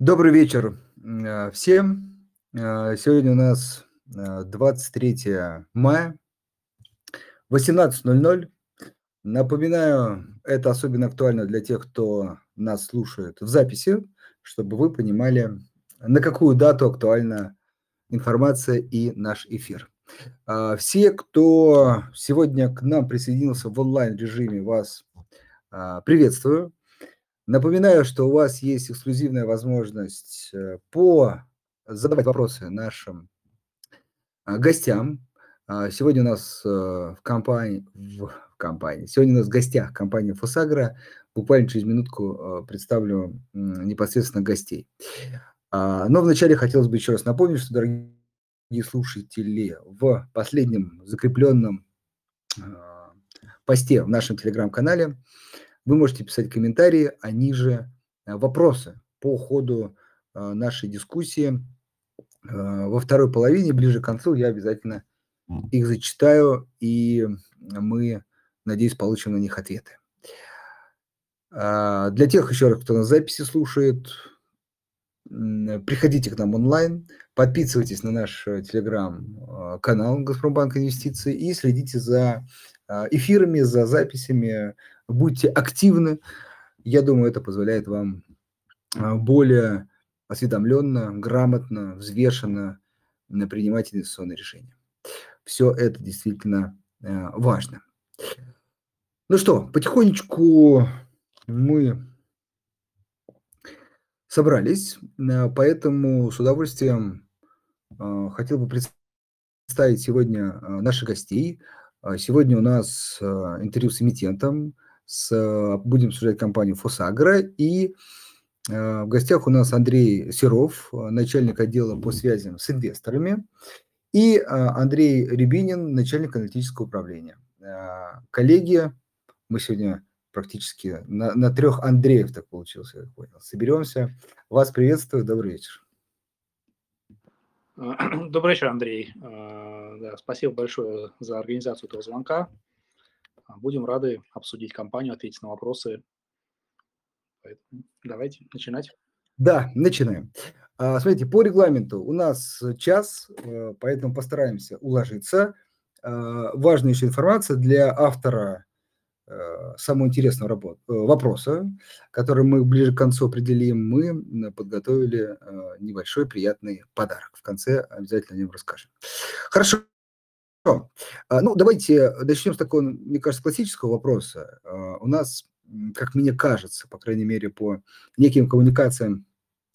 Добрый вечер э, всем. Э, сегодня у нас 23 э, мая, 18.00. Напоминаю, это особенно актуально для тех, кто нас слушает в записи, чтобы вы понимали, на какую дату актуальна информация и наш эфир. Все, кто сегодня к нам присоединился в онлайн-режиме, вас приветствую. Напоминаю, что у вас есть эксклюзивная возможность э, по задавать вопросы нашим а, гостям. А, сегодня у нас э, в компании, в компании, сегодня у нас в гостях компания Фосагра. Буквально через минутку э, представлю непосредственно гостей. А, но вначале хотелось бы еще раз напомнить, что, дорогие слушатели, в последнем закрепленном посте в нашем телеграм-канале вы можете писать комментарии, а ниже э, вопросы по ходу э, нашей дискуссии. Э, во второй половине, ближе к концу, я обязательно их зачитаю, и мы, надеюсь, получим на них ответы. Для тех, еще раз, кто на записи слушает, приходите к нам онлайн, подписывайтесь на наш телеграм-канал Газпромбанк Инвестиции и следите за эфирами, за записями будьте активны. Я думаю, это позволяет вам а, более осведомленно, грамотно, взвешенно принимать инвестиционные решения. Все это действительно а, важно. Ну что, потихонечку мы собрались, а, поэтому с удовольствием хотел бы представить сегодня наших гостей. Сегодня у нас интервью с эмитентом, с, будем обсуждать компанию Фосагра. И в гостях у нас Андрей Серов, начальник отдела по связям с инвесторами, и Андрей Рябинин, начальник аналитического управления. Коллеги, мы сегодня практически на, на трех Андреев так получилось, я понял. Соберемся. Вас приветствую, добрый вечер. Добрый вечер, Андрей. Да, спасибо большое за организацию этого звонка. А, будем рады обсудить компанию, ответить на вопросы. Давайте начинать. Да, начинаем. А, смотрите, по регламенту у нас час, поэтому постараемся уложиться. А, важная еще информация для автора самого интересного работ, э, вопроса, который мы ближе к концу определим, мы подготовили небольшой приятный подарок. В конце обязательно о нем расскажем. Хорошо. Ну, давайте начнем с такого, мне кажется, классического вопроса. У нас, как мне кажется, по крайней мере, по неким коммуникациям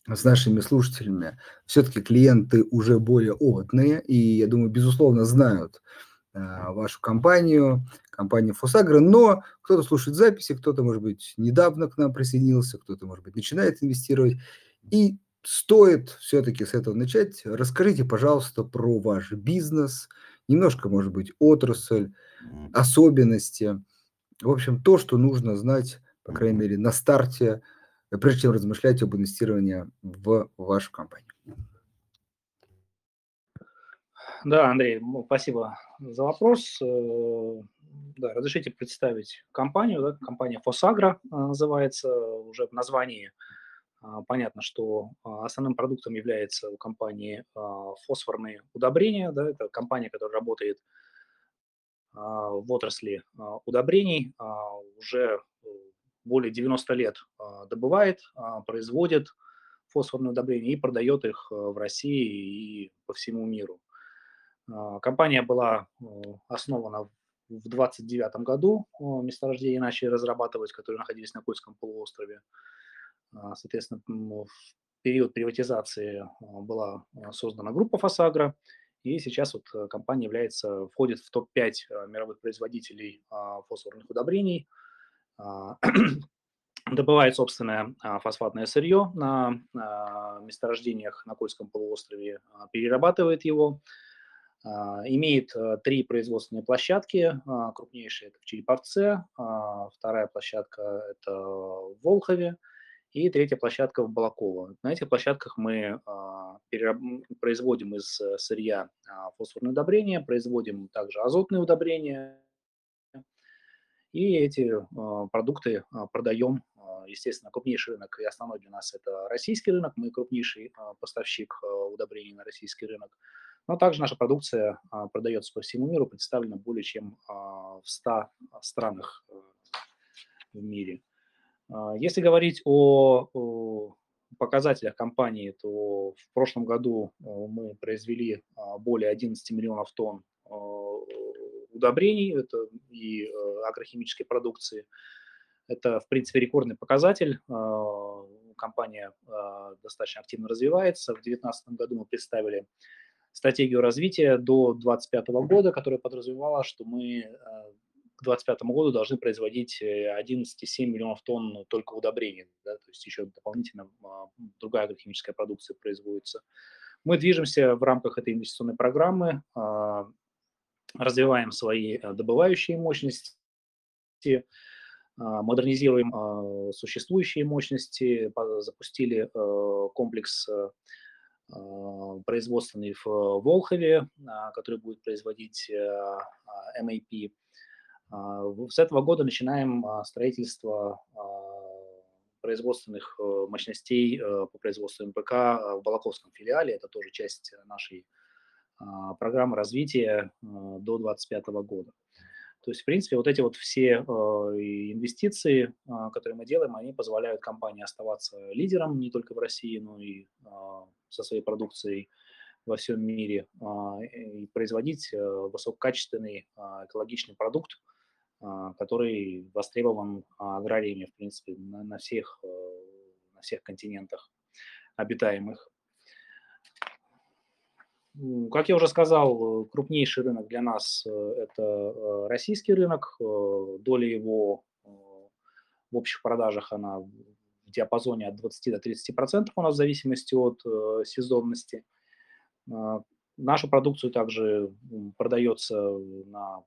с нашими слушателями, все-таки клиенты уже более опытные и, я думаю, безусловно, знают вашу компанию, компанию Фосагра, но кто-то слушает записи, кто-то, может быть, недавно к нам присоединился, кто-то, может быть, начинает инвестировать. И стоит все-таки с этого начать. Расскажите, пожалуйста, про ваш бизнес – немножко, может быть, отрасль, особенности. В общем, то, что нужно знать, по крайней мере, на старте, прежде чем размышлять об инвестировании в вашу компанию. Да, Андрей, спасибо за вопрос. Э, да, разрешите представить компанию. Да, компания Фосагра э, называется уже в названии. А, понятно, что а, основным продуктом является у компании а, фосфорные удобрения. Да, это компания, которая работает в отрасли удобрений, уже более 90 лет добывает, производит фосфорные удобрения и продает их в России и по всему миру. Компания была основана в 29 году, месторождение начали разрабатывать, которые находились на Кольском полуострове. А, соответственно, в период приватизации а, была а, создана группа «Фосагра», и сейчас вот э, компания является, входит в топ-5 мировых производителей фосфорных удобрений, добывает собственное фосфатное сырье на месторождениях на Кольском полуострове, перерабатывает его, имеет э, три производственные площадки, крупнейшая это в Череповце, вторая площадка это в Волхове, и третья площадка в Балаково. На этих площадках мы а, производим из э, сырья а, фосфорные удобрения, производим также азотные удобрения И эти продукты продаем, естественно, крупнейший рынок и основной для нас это российский рынок, мы крупнейший поставщик удобрений на российский рынок. Но также наша продукция продается по всему миру, представлена более чем в 100 странах в мире. Если говорить о показателях компании, то в прошлом году э, мы произвели а, более 11 миллионов тонн а, удобрений это и э, агрохимической продукции. Это, в принципе, рекордный показатель. А, компания достаточно активно развивается. В 2019 году мы представили стратегию развития до 2025 года, которая подразумевала, что мы э, к 2025 году должны производить 11,7 миллионов тонн только удобрений, да, то есть еще дополнительно а, другая агрохимическая продукция производится. Мы движемся в рамках этой инвестиционной программы, а, развиваем свои э, добывающие мощности, а, модернизируем существующие мощности, запустили э, комплекс э, производственный в Волхове, который будет производить MAP. А, с этого года начинаем а, строительство а, производственных э, мощностей э, по производству МПК в Балаковском филиале. Это тоже часть нашей программы развития до 2025 года. То есть, в принципе, вот эти вот все инвестиции, которые мы делаем, они позволяют компании оставаться лидером не только в России, но и со своей продукцией во всем мире и производить высококачественный экологичный продукт, а, который востребован аграриями, в принципе, на, всех, на всех континентах обитаемых. Как я уже сказал, крупнейший рынок для нас э, – это э, российский рынок. Доля его в общих продажах она в диапазоне от 20 до 30 процентов у нас в зависимости от сезонности. Нашу продукцию также продается на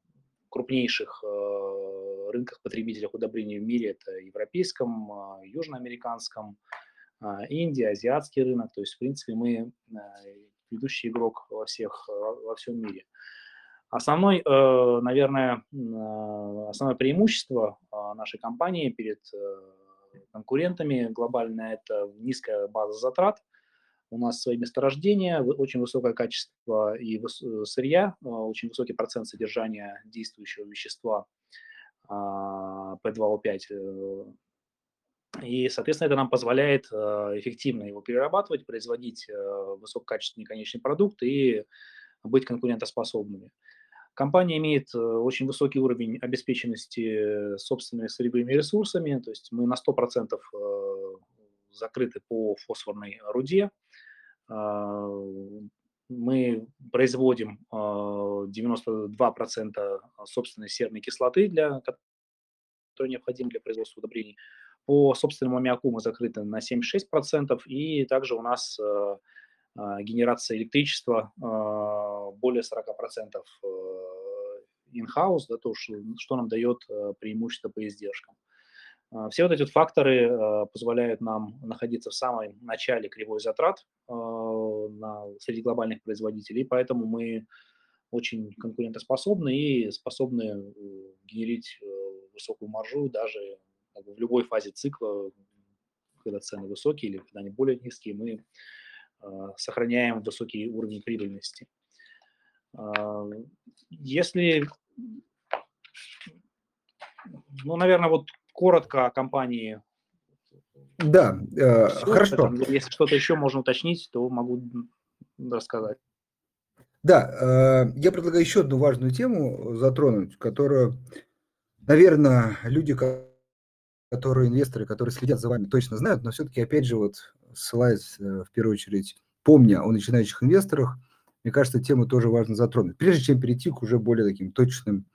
крупнейших э, рынках потребителей удобрений в мире это европейском, южноамериканском, Индия, азиатский рынок. То есть, в принципе, мы э, ведущий игрок во всех, во всем мире. Основной, э, наверное, основное преимущество нашей компании перед конкурентами глобально – это низкая база затрат – у нас свои месторождения, очень высокое качество и э, сырья, очень высокий процент содержания действующего вещества P2O5. Э. И, соответственно, это нам позволяет э, эффективно его перерабатывать, производить высококачественный конечный продукт и быть конкурентоспособными. Компания имеет очень высокий уровень обеспеченности собственными сырьевыми ресурсами, то есть мы на 100% закрыты по фосфорной руде. Мы производим 92% а, собственной серной кислоты, для, которая необходима для производства удобрений. По собственному аммиаку мы закрыты на 76%, и также у нас а, генерация электричества более 40% in-house, да, то, что, нам дает преимущество по издержкам. Все вот эти вот факторы позволяют нам находиться в самом начале кривой затрат среди глобальных производителей, поэтому мы очень конкурентоспособны и способны э, генерить э, высокую маржу даже в любой фазе цикла, когда цены высокие или когда они более низкие, мы сохраняем высокий уровень прибыльности. Если, ну, наверное, вот коротко о компании. Да, э, Все, хорошо. Поэтому, если что-то еще можно уточнить, то могу рассказать. Да, э, я предлагаю еще одну важную тему затронуть, которую, наверное, люди, которые инвесторы, которые следят за вами, точно знают, но все-таки, опять же, вот ссылаясь э, в первую очередь, помня о начинающих инвесторах, мне кажется, тему тоже важно затронуть, прежде чем перейти к уже более таким точным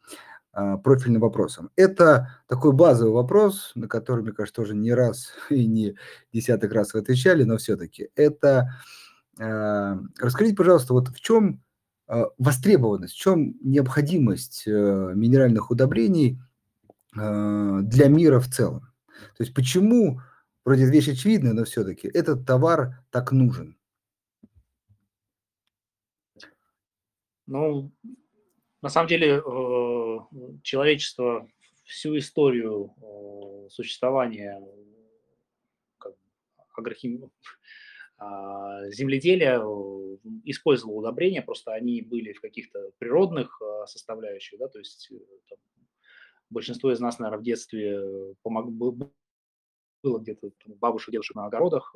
а, профильным вопросам. Это такой базовый вопрос, на который, мне кажется, тоже не раз и не десяток раз вы отвечали, но все-таки это... А, расскажите, пожалуйста, вот в чем а, востребованность, в чем необходимость э, минеральных удобрений для мира в целом? То есть почему, вроде вещь очевидная, но все-таки этот товар так нужен? Ну, на самом деле, э, человечество всю историю э, существования агрохим... а, земледелия э, использовал удобрения, просто они были в каких-то природных составляющих, да, то есть там, большинство из нас, наверное, в детстве помог... было где-то бабушек, дедушек на огородах,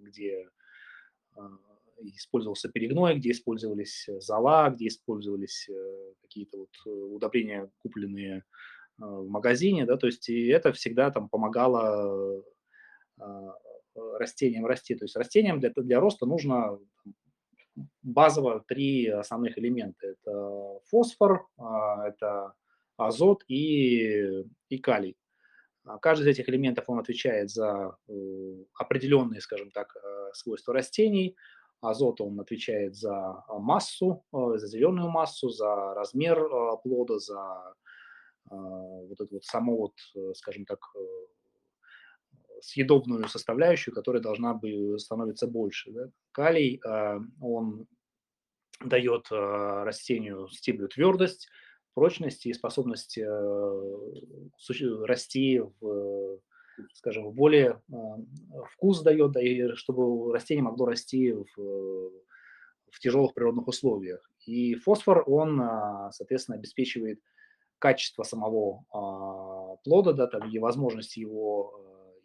где использовался перегной, где использовались зола, где использовались какие-то вот удобрения, купленные в магазине, да, то есть и это всегда там помогало растениям расти. То есть растениям для, для роста нужно базово три основных элемента. Это фосфор, это азот и, и калий. А каждый из этих элементов он отвечает за э, определенные, скажем так, э, свойства растений. Азот он отвечает за массу, э, за зеленую массу, за размер плода, за вот эту вот саму вот, скажем так, съедобную составляющую, которая должна бы становиться больше. Да? Калий, он дает растению стеблю твердость, прочность и способность э, расти в, скажем, в более а, вкус дает, да, и чтобы растение могло расти в, в тяжелых природных условиях. И фосфор, он, соответственно, обеспечивает качество самого плода, да, там, и возможность его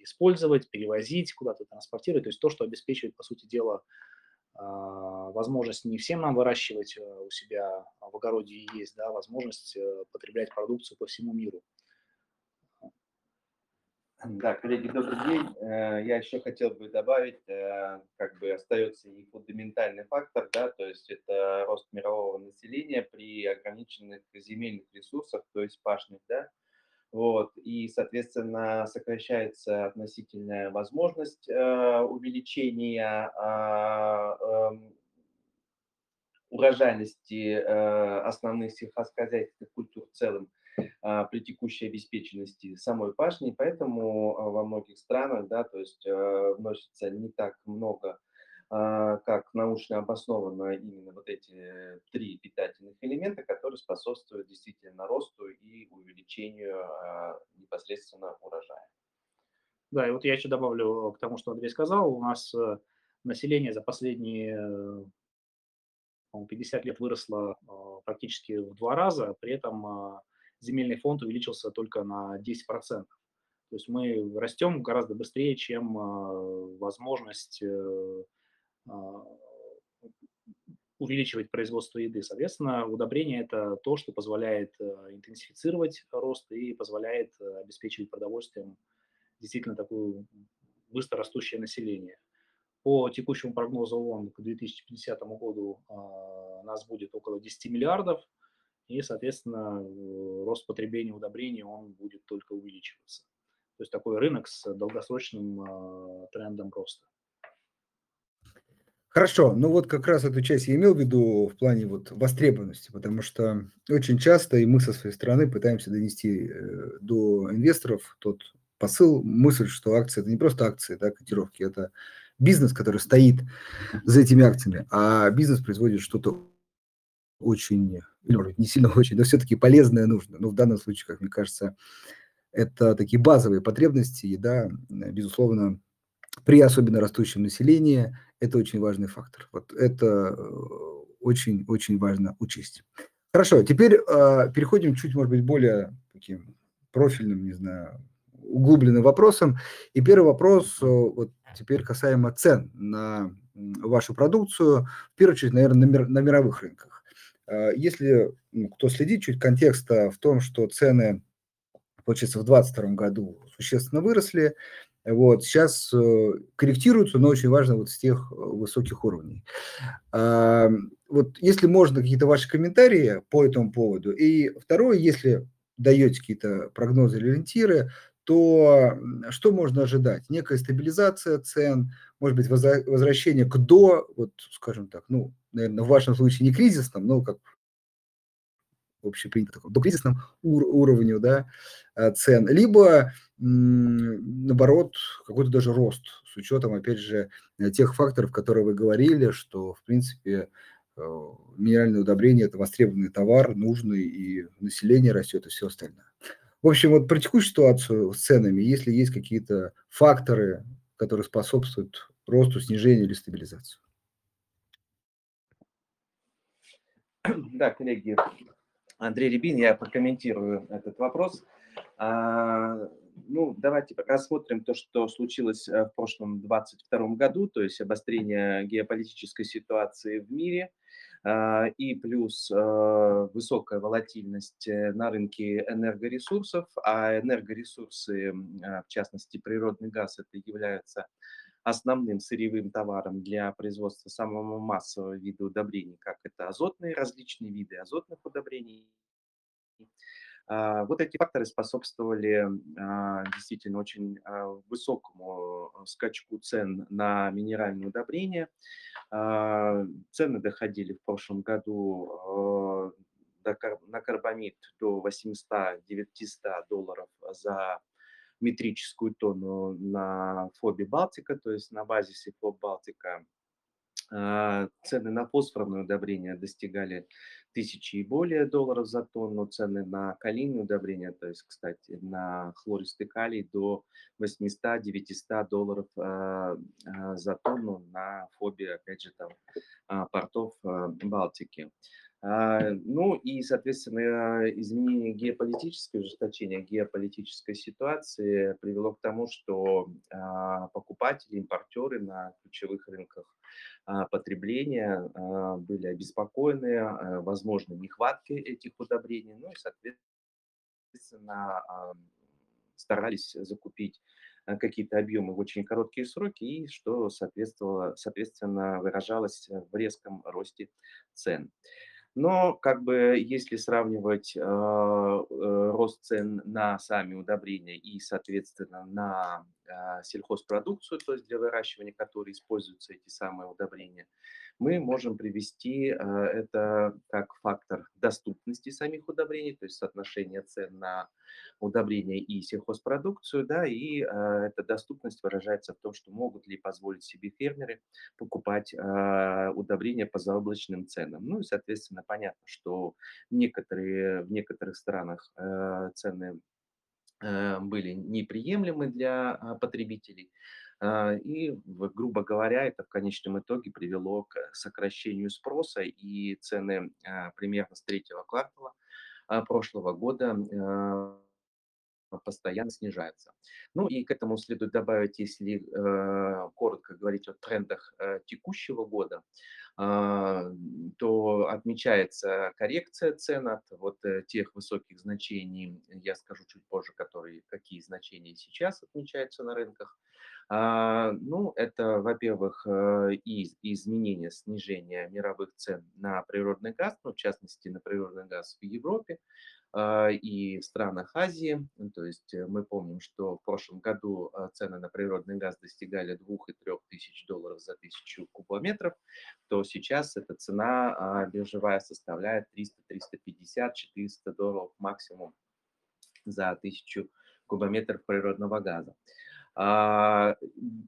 использовать, перевозить, куда-то транспортировать, то есть то, что обеспечивает, по сути дела, а, возможность не всем нам выращивать э, у себя в огороде есть, да, возможность э, потреблять продукцию по всему миру. Да, коллеги, добрый день. Э, я еще хотел бы добавить, как бы остается и фундаментальный фактор, да, то есть это рост мирового населения при ограниченных земельных ресурсах, то есть пашных, да, вот, и, соответственно, сокращается относительная возможность э, увеличения э, э, урожайности э, основных сельхозхозяйственных культур в целом э, при текущей обеспеченности самой пашни, поэтому э, во многих странах, да, то есть э, вносится не так много как научно обоснованно именно вот эти три питательных элемента, которые способствуют действительно росту и увеличению а, непосредственно урожая. Да, и вот я еще добавлю к тому, что Андрей сказал, у нас э, население за последние 50 лет выросло а, практически в два раза, при этом земельный фонд увеличился только на 10%. То есть мы растем гораздо быстрее, чем возможность э, а, увеличивать производство еды. Соответственно, удобрение – это то, что позволяет э, интенсифицировать рост и позволяет э, обеспечивать продовольствием действительно такое быстро растущее население. По текущему прогнозу ООН к 2050 году а, нас будет около 10 миллиардов, и, соответственно, рост потребления удобрений он будет только увеличиваться. То есть такой рынок с долгосрочным а, трендом роста. Хорошо, ну вот как раз эту часть я имел в виду в плане вот востребованности, потому что очень часто и мы со своей стороны пытаемся донести э, до инвесторов тот посыл, мысль, что акции – это не просто акции, да, котировки, это бизнес, который стоит за этими акциями, а бизнес производит что-то очень, или не сильно очень, но все-таки полезное нужно. Но в данном случае, как мне кажется, это такие базовые потребности, еда, безусловно, при особенно растущем населении – это очень важный фактор. Вот это очень-очень э, важно учесть. Хорошо, теперь э, переходим чуть, может быть, более таким профильным, не знаю, углубленным вопросом. И первый вопрос, э, вот теперь касаемо цен на вашу продукцию, в первую очередь, наверное, на, мир, на мировых рынках. Э, если ну, кто следит чуть контекста в том, что цены, получается, в 2022 году существенно выросли, вот, сейчас э, корректируются, но очень важно вот с тех э, высоких уровней. А, вот если можно, какие-то ваши комментарии по этому поводу. И второе, если даете какие-то прогнозы или ориентиры, то что можно ожидать? Некая стабилизация цен, может быть, возвращение к до, вот, скажем так, ну, наверное, в вашем случае не кризисном, но как общепринято таком докризисном ур- уровню да, э, цен, либо наоборот какой-то даже рост с учетом, опять же, э, тех факторов, которые вы говорили, что, в принципе, э, минеральное удобрение – это востребованный товар, нужный, и население растет, и все остальное. В общем, вот про текущую ситуацию с ценами, если есть какие-то факторы, которые способствуют росту, снижению или стабилизации. Да, коллеги, Андрей Рябин, я прокомментирую этот вопрос. А, ну, давайте рассмотрим то, что случилось э, в прошлом 2022 году, то есть обострение геополитической ситуации в мире а, и плюс э, высокая волатильность э, на рынке энергоресурсов, а энергоресурсы, в частности природный газ, это является основным сырьевым товаром для производства самого массового вида удобрений, как это азотные различные виды азотных удобрений. А, вот эти факторы способствовали а, действительно очень а, высокому скачку цен на минеральные удобрения. Цены доходили в прошлом году на карбамид до 800-900 долларов за метрическую тонну на ФОБе Балтика, то есть на базисе ФОБ Балтика. А, цены на фосфорные удобрения достигали тысячи и более долларов за тонну, цены на калийные удобрения, то есть, кстати, на хлористый калий до 800-900 долларов а, а, за тонну на фобе, опять же, там, портов Балтики. А, ну и, соответственно, изменение геополитического ужесточение геополитической ситуации привело к тому, что а, покупатели, импортеры на ключевых рынках а, потребления были обеспокоены возможной нехваткой этих удобрений, ну и, соответственно, старались закупить какие-то объемы в очень короткие сроки, и что соответствовало, соответственно выражалось в резком росте цен. Но как бы если сравнивать э, э, рост цен на сами удобрения и, соответственно, на э, сельхозпродукцию, то есть для выращивания которой используются эти самые удобрения, мы можем привести э, это как фактор доступности самих удобрений, то есть соотношение цен на удобрения и сельхозпродукцию, да, и э, эта доступность выражается в том, что могут ли позволить себе фермеры покупать э, удобрения по заоблачным ценам. Ну и, соответственно, понятно, что некоторые, в некоторых странах цены были неприемлемы для потребителей, а, и, грубо говоря, это в конечном итоге привело к сокращению спроса, и цены примерно с третьего квартала прошлого года постоянно снижаются. Ну и к этому следует добавить, если коротко говорить о трендах текущего года, то отмечается коррекция цен от вот э, тех высоких значений, я скажу чуть позже, которые, какие значения сейчас отмечаются на рынках, а, ну, это, во-первых, э, и изменение, снижение мировых цен на природный газ, ну, в частности, на природный газ в Европе а, и в странах Азии. Ну, то есть э, мы помним, что в прошлом году э, цены на природный газ достигали 2 и 3 тысяч долларов за тысячу кубометров, то сейчас эта цена а, биржевая составляет 300, 350, 400 долларов максимум за тысячу кубометров природного газа. А,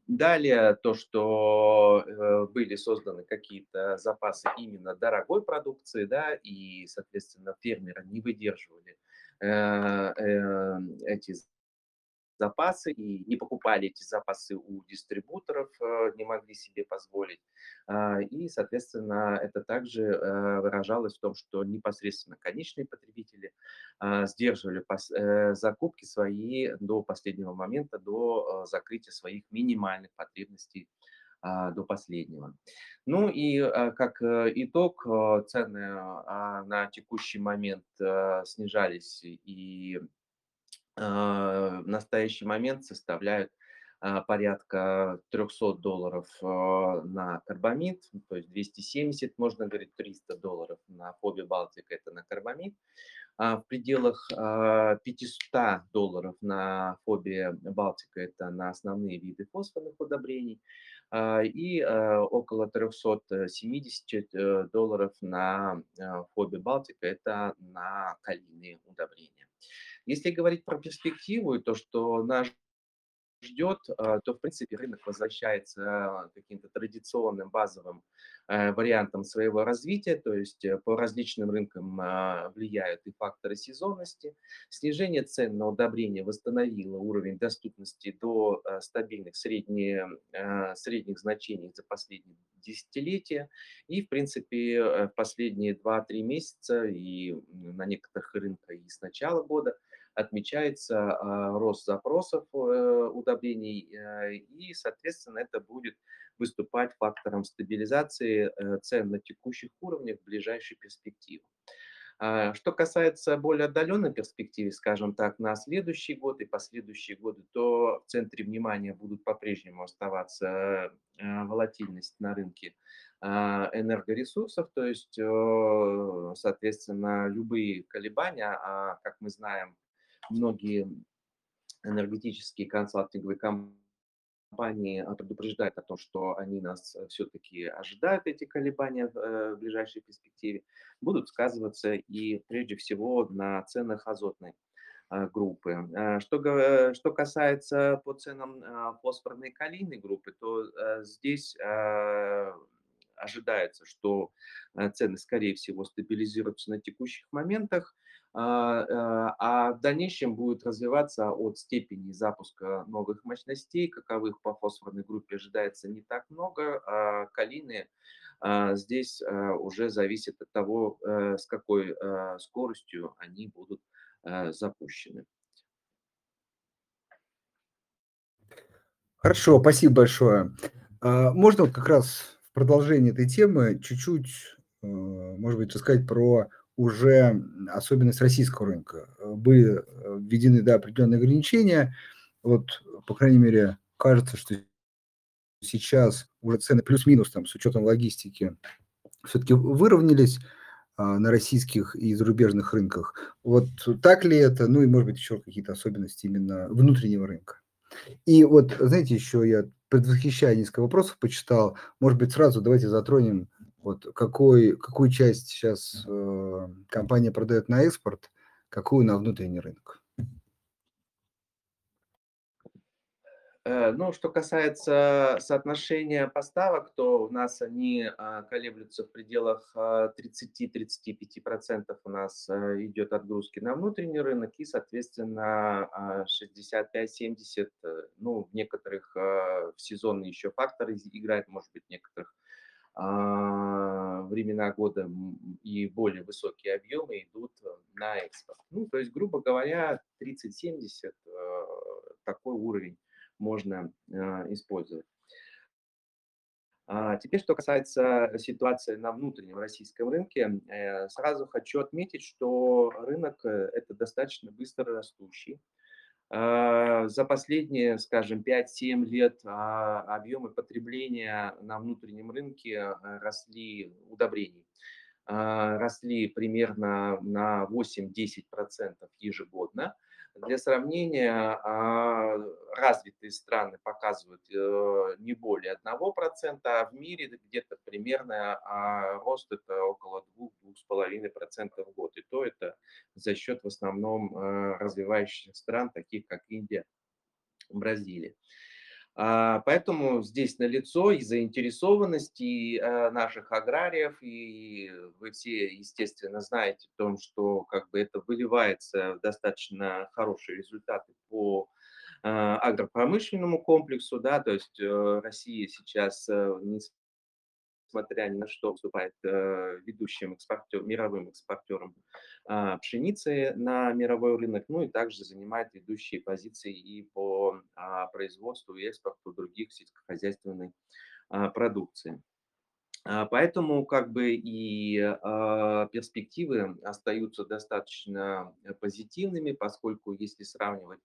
далее то, что э, были созданы какие-то запасы именно дорогой продукции, да, и, соответственно, фермеры не выдерживали э, э, эти запасы и не покупали эти запасы у дистрибуторов, э, не могли себе позволить. А, и, соответственно, это также э, выражалось в том, что непосредственно конечные потребители а, сдерживали э, закупки свои до последнего момента, до закрытия своих минимальных потребностей а, до последнего. Ну и как итог, цены на текущий момент снижались и в настоящий момент составляют а, порядка 300 долларов а, на карбамид, то есть 270, можно говорить, 300 долларов на фобе Балтика, это на карбамид. В пределах 500 долларов на фобе Балтика, это на основные виды фосфорных удобрений, и около 370 э, долларов на фобе Балтика, это на калийные удобрения. Если говорить про перспективу, то что наш ждет, то, в принципе, рынок возвращается к каким-то традиционным базовым Э, вариантам своего развития, то есть э, по различным рынкам а, влияют и факторы сезонности. Снижение цен на удобрения восстановило уровень доступности до э, стабильных средне, средних значений за последние десятилетия. И, в принципе, в последние 2-3 месяца и на некоторых рынках и с начала года отмечается а, рост запросов удобрений, и, соответственно, это будет выступать фактором стабилизации э, цен на текущих уровнях в ближайшей перспективе. А, что касается более отдаленной перспективы, скажем так, на следующий год и последующие годы, то в центре внимания будут по-прежнему оставаться э, волатильность на рынке а, энергоресурсов, то есть, соответственно, любые колебания, как мы знаем, многие энергетические консалтинговые компании а, предупреждают о том, что они нас э, все-таки ожидают, эти колебания э, в ближайшей перспективе, будут сказываться и прежде всего на ценах азотной а, группы. А, что, что касается по ценам фосфорной калийной группы, то э, здесь ожидается, что цены, скорее всего, стабилизируются на текущих моментах, а, а, а в дальнейшем будет развиваться от степени запуска новых мощностей, каковых по фосфорной группе ожидается не так много, а калийные здесь уже зависит от того, э, с какой скоростью они будут запущены. Хорошо, спасибо большое. Можно вот как раз в продолжение этой темы чуть-чуть, э, может быть, рассказать про уже особенность российского рынка. Э, были э, введены, да, определенные ограничения. Вот, по крайней мере, кажется, что сейчас уже цены плюс-минус там с учетом логистики все-таки выровнялись а, на российских и зарубежных рынках. Вот так ли это? Ну и, может быть, еще какие-то особенности именно внутреннего рынка. И вот, знаете, еще я предвосхищая несколько вопросов почитал. Может быть, сразу давайте затронем вот какой, какую часть сейчас э, компания продает на экспорт, какую на внутренний рынок? Э, ну, что касается соотношения поставок, то у нас они а, колеблются в пределах 30-35% а, у нас э, идет отгрузки на внутренний рынок и, соответственно, 65-70%, э, ну, в некоторых в сезонные еще факторы играют, может быть, в некоторых а, времена года и более высокие объемы идут э, на экспорт. Ну, то есть, грубо говоря, 30-70 э, такой уровень можно э, использовать. А теперь, что касается ситуации на внутреннем российском рынке, сразу хочу отметить, что рынок – это достаточно быстро растущий. А, за последние, скажем, 5-7 лет а, объемы потребления на внутреннем рынке а, росли удобрений росли примерно на 8-10% ежегодно. Для сравнения, а, развитые страны показывают э, не более 1%, а в мире где-то примерно а, рост это около 2-2,5% в год. И то это за счет в основном э, развивающихся стран, таких как Индия, Бразилия. А, поэтому здесь налицо и заинтересованность и э, наших аграриев, и вы все, естественно, знаете о том, что как бы это выливается в достаточно хорошие результаты по э, агропромышленному комплексу, да, то есть э, Россия сейчас, несмотря ни на что, выступает ведущим экспортер, мировым экспортером пшеницы на мировой рынок, ну и также занимает ведущие позиции и по а, производству и экспорту других сельскохозяйственной а, продукции. Поэтому как бы и перспективы остаются достаточно позитивными, поскольку если сравнивать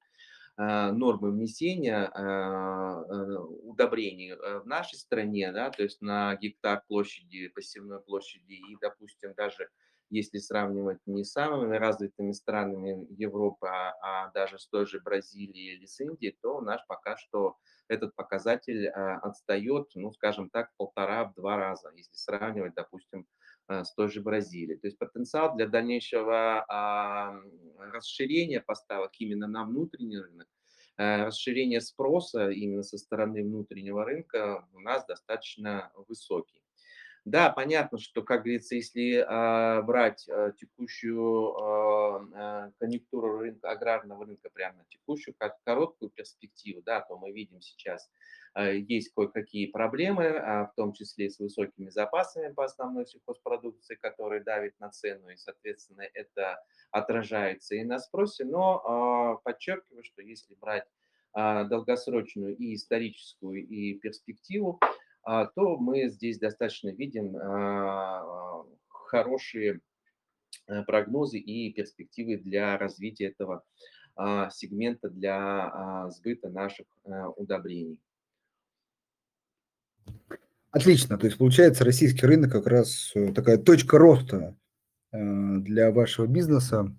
нормы внесения э, удобрений э, в нашей стране, да, то есть на гектар площади, посевной площади и, допустим, даже если сравнивать не с самыми развитыми странами Европы, а, а даже с той же Бразилией или с Индией, то наш пока что этот показатель а, отстает, ну, скажем так, полтора-два раза, если сравнивать, допустим, а, с той же Бразилией. То есть потенциал для дальнейшего а, расширения поставок именно на внутренний рынок расширение спроса именно со стороны внутреннего рынка у нас достаточно высокий. Да, понятно, что, как говорится, если а, брать а, текущую а, конъюнктуру рынка, аграрного рынка, прямо текущую, как короткую перспективу, да, то мы видим сейчас, а, есть кое-какие проблемы, а, в том числе с высокими запасами по основной сельхозпродукции, которые давят на цену, и, соответственно, это отражается и на спросе, но а, подчеркиваю, что если брать долгосрочную и историческую и перспективу, то мы здесь достаточно видим а, хорошие э, прогнозы и перспективы для развития этого а, сегмента для сбыта наших э, удобрений. Отлично. То есть получается российский рынок как раз э, такая точка роста для вашего бизнеса.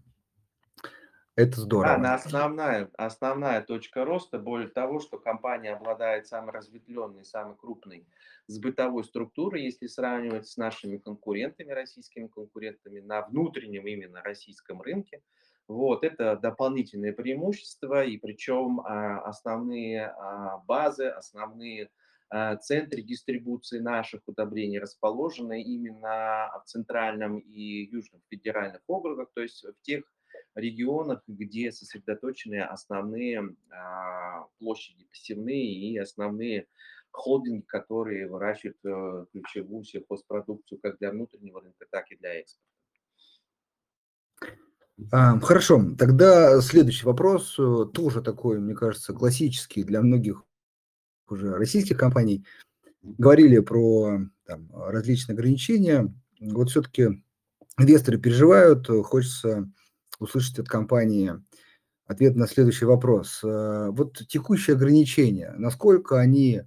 Это здорово. Да, она основная, основная точка роста. Более того, что компания обладает самой разветвленной, самой крупной сбытовой структурой, если сравнивать с нашими конкурентами, российскими конкурентами на внутреннем именно российском рынке. Вот, это дополнительное преимущество, и причем а, основные а, базы, основные а, центры дистрибуции наших удобрений расположены именно в центральном и южном федеральных округах, то есть в тех регионах, где сосредоточены основные а, площади посевные и основные холдинги, которые выращивают э, ключевую сельхозпродукцию как для внутреннего рынка, так и для экспорта. А, хорошо, тогда следующий вопрос, э, тоже такой, мне кажется, классический для многих уже российских компаний. Говорили про там, различные ограничения. Вот все-таки инвесторы переживают, хочется услышать от компании ответ на следующий вопрос. Э, вот текущие ограничения, насколько они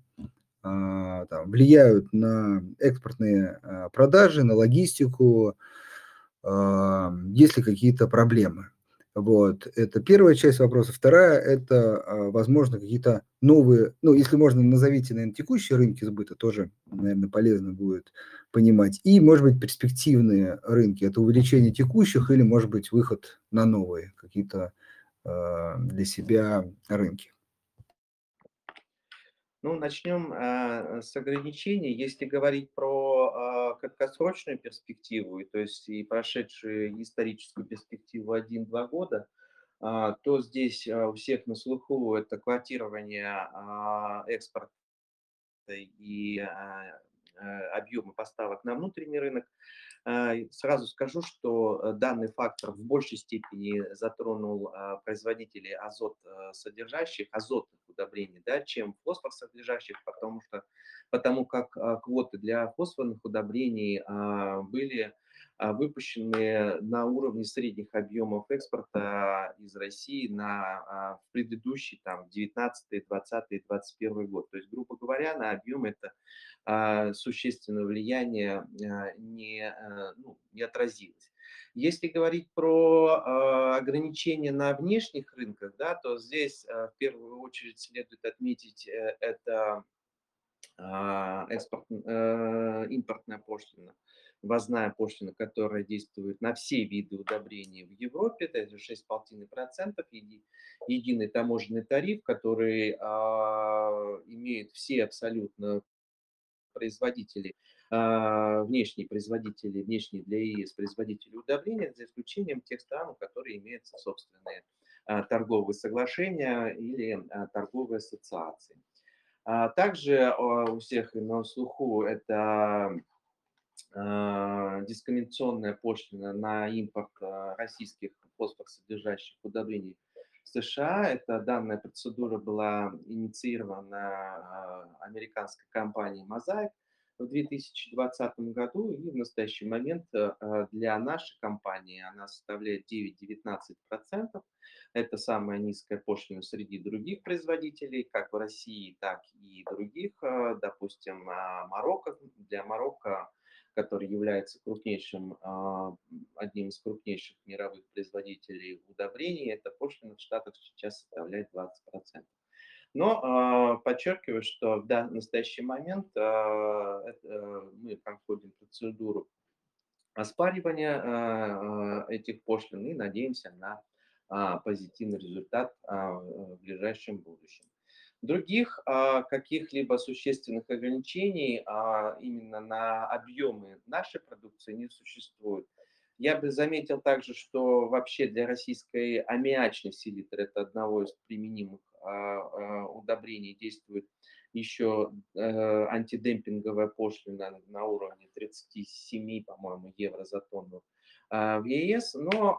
а, там, влияют на экспортные а, продажи, на логистику, а, есть ли какие-то проблемы? Вот, это первая часть вопроса. Вторая – это, возможно, какие-то новые, ну, если можно, назовите, наверное, текущие рынки сбыта, тоже, наверное, полезно будет понимать. И, может быть, перспективные рынки – это увеличение текущих или, может быть, выход на новые какие-то для себя рынки. Ну, начнем э, с ограничений. Если говорить про э, краткосрочную перспективу, то есть и прошедшую историческую перспективу 1-2 года, э, то здесь э, у всех на слуху это квотирование э, экспорта и э, объемы поставок на внутренний рынок. А, сразу скажу, что э, данный фактор в большей степени затронул а, производителей азот э, содержащих, азотных удобрений, да, чем фосфор содержащих, потому что потому как а, квоты для фосфорных удобрений были выпущены на уровне средних объемов экспорта из России на в предыдущий там 19, 20, 21 год. То есть, грубо говоря, на объем это а, существенное влияние а, не, а, ну, не отразилось. Если говорить про ограничения на внешних рынках, да, то здесь в первую очередь следует отметить э, это экспорт, э, импортная пошлина, ввозная пошлина, которая действует на все виды удобрений в Европе, это 6,5%, еди, единый таможенный тариф, который имеет все абсолютно производители, а, внешние производители, внешние для ЕС производители удобрения, за исключением тех стран, у которых имеются собственные а, торговые соглашения или а, торговые ассоциации. Также у всех на слуху это дискриминационная пошлина на импорт российских фосфорсодержащих удобрений США. Эта данная процедура была инициирована а, американской компанией Mosaic в 2020 году, и в настоящий момент э, для нашей компании она составляет 9-19%. Это самая низкая пошлина среди других производителей, как в России, так и других. Э, допустим, Марокко. Для Марокко который является крупнейшим, а, одним из крупнейших мировых производителей удобрений, эта пошлина в Штатах сейчас составляет 20%. Но а, подчеркиваю, что в настоящий момент а, мы проходим процедуру оспаривания этих пошлин и надеемся на позитивный результат в ближайшем будущем. Других каких-либо существенных ограничений именно на объемы нашей продукции не существует. Я бы заметил также, что вообще для российской аммиачной селитры, это одного из применимых удобрений, действует еще э, антидемпинговая пошлина на уровне 37, по-моему, евро за тонну в ЕС, но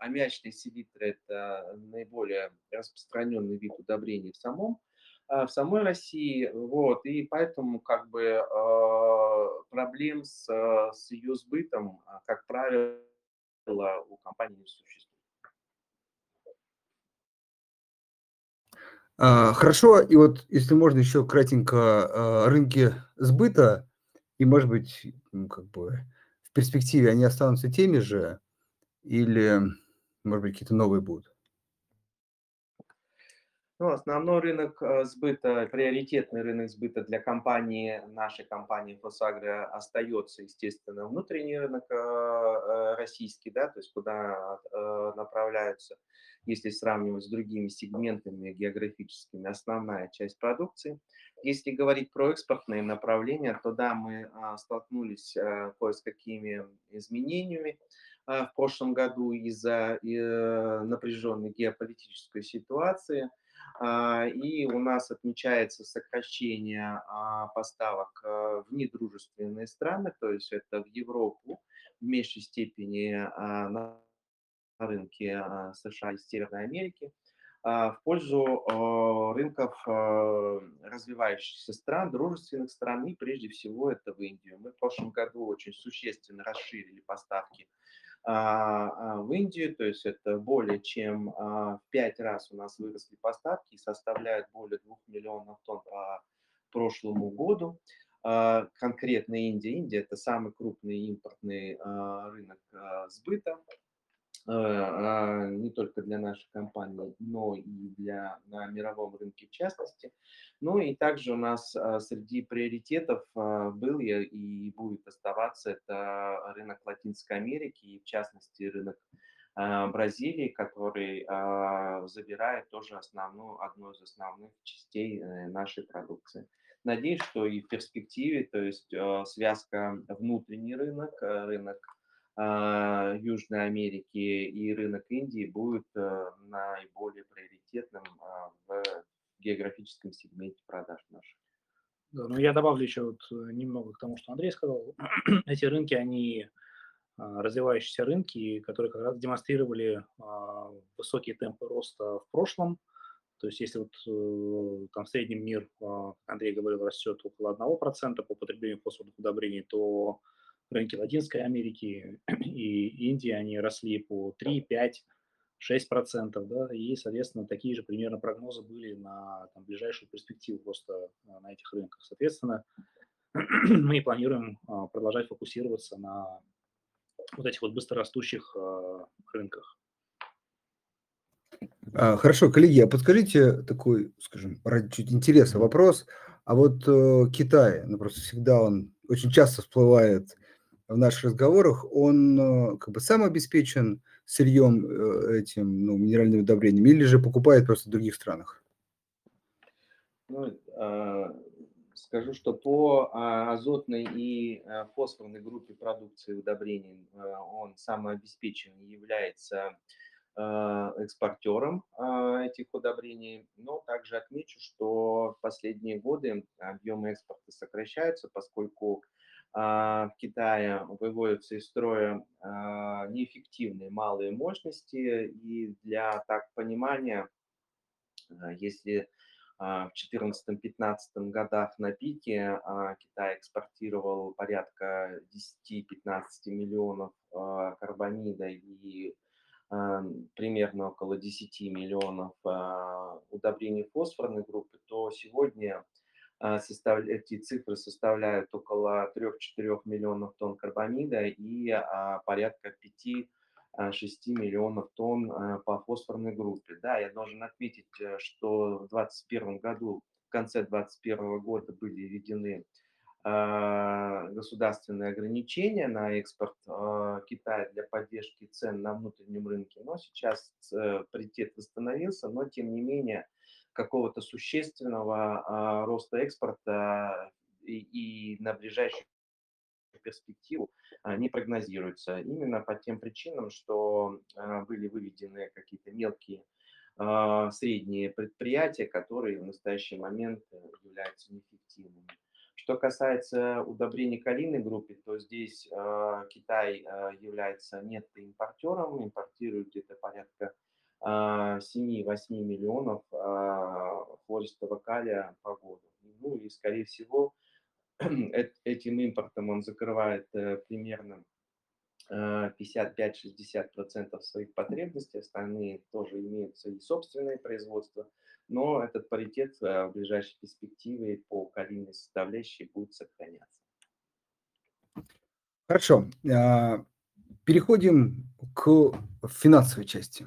э, аммиачные селитры – это наиболее распространенный вид удобрений в самом в самой России, вот, и поэтому как бы э, проблем с, с ее сбытом, как правило, у компании не существует. А, хорошо, и вот если можно еще кратенько а, рынки сбыта, и, может быть, ну, как бы перспективе они останутся теми же, или, может быть, какие-то новые будут? Ну, основной рынок э, сбыта, приоритетный рынок сбыта для компании, нашей компании Фосагро остается, естественно, внутренний рынок э, э, российский, да, то есть куда направляются, если сравнивать с другими сегментами географическими, основная часть продукции. Если говорить про экспортные направления, то да, мы столкнулись кое с какими изменениями в прошлом году из-за напряженной геополитической ситуации – а, и у нас отмечается сокращение а, поставок а, в недружественные страны, то есть это в Европу, в меньшей степени на рынке США и Северной Америки, в пользу рынков развивающихся стран, дружественных стран, и прежде всего это в Индию. Мы в прошлом году очень существенно расширили поставки а, а, в Индию, то есть это более чем а, в пять раз у нас выросли поставки и составляют более 2 миллионов тонн по прошлому году. Конкретно Индия. Индия – это самый крупный импортный рынок сбыта а, не только для нашей компании, но и для, на мировом рынке в частности. Ну и также у нас а, среди приоритетов а, был и будет оставаться это рынок Латинской Америки и в частности рынок Бразилии, который забирает тоже основную, одну из основных частей э, нашей продукции. Надеюсь, что и в перспективе, то есть связка внутренний рынок, э, рынок а, Южной Америки и рынок Индии будет э, наиболее приоритетным а, в географическом сегменте продаж наших. Да, ну я добавлю еще вот э, немного к тому, что Андрей сказал. Эти рынки, они а, развивающиеся рынки, которые как раз демонстрировали высокие темпы роста в прошлом. То есть если вот э, там в среднем мир, Андрей говорил, растет около 1% по потреблению фосфорных удобрений, то рынки Латинской Америки и Индии, они росли по 3, 5, 6 процентов, да, и, соответственно, такие же примерно прогнозы были на там, ближайшую перспективу просто а, на этих рынках. Соответственно, мы планируем а, продолжать фокусироваться на вот этих вот быстрорастущих а, рынках. Хорошо, коллеги, а подскажите такой, скажем, ради чуть интереса вопрос. А вот э, Китай, ну просто всегда он очень часто всплывает в наших разговорах, он э, как бы сам обеспечен сырьем э, этим, ну, минеральными удобрениями, или же покупает просто в других странах? Ну, а, скажу, что по а, азотной и а, фосфорной группе продукции удобрений он самообеспечен является экспортером этих удобрений, но также отмечу, что в последние годы объемы экспорта сокращаются, поскольку а, в Китае выводятся из строя а, неэффективные малые мощности. И для так понимания, а, если в 2014-2015 годах на пике Китай экспортировал порядка 10-15 миллионов карбамида и примерно около 10 миллионов удобрений фосфорной группы, то сегодня а, состав... эти цифры составляют около 3-4 миллионов тонн карбамида и а, порядка 5-6 а, миллионов тонн по фосфорной группе. Да, я должен отметить, э, что в 2021 году, в конце 2021 года были введены государственные ограничения на экспорт Китая для поддержки цен на внутреннем рынке, но сейчас паритет восстановился, но тем не менее какого-то существенного роста экспорта и, и на ближайшую перспективу не прогнозируется. Именно по тем причинам, что были выведены какие-то мелкие средние предприятия, которые в настоящий момент являются неэффективными. Что касается удобрений калийной группы, то здесь э, Китай э, является нетто-импортером, импортирует где-то порядка э, 7-8 миллионов э, хлористого калия по году. Ну и, скорее всего, этим импортом он закрывает э, примерно 55-60% своих потребностей, остальные тоже имеются и собственное производство, но этот паритет э, в ближайшей перспективе по калийной составляющей будет сохраняться. Хорошо. А, переходим к финансовой части.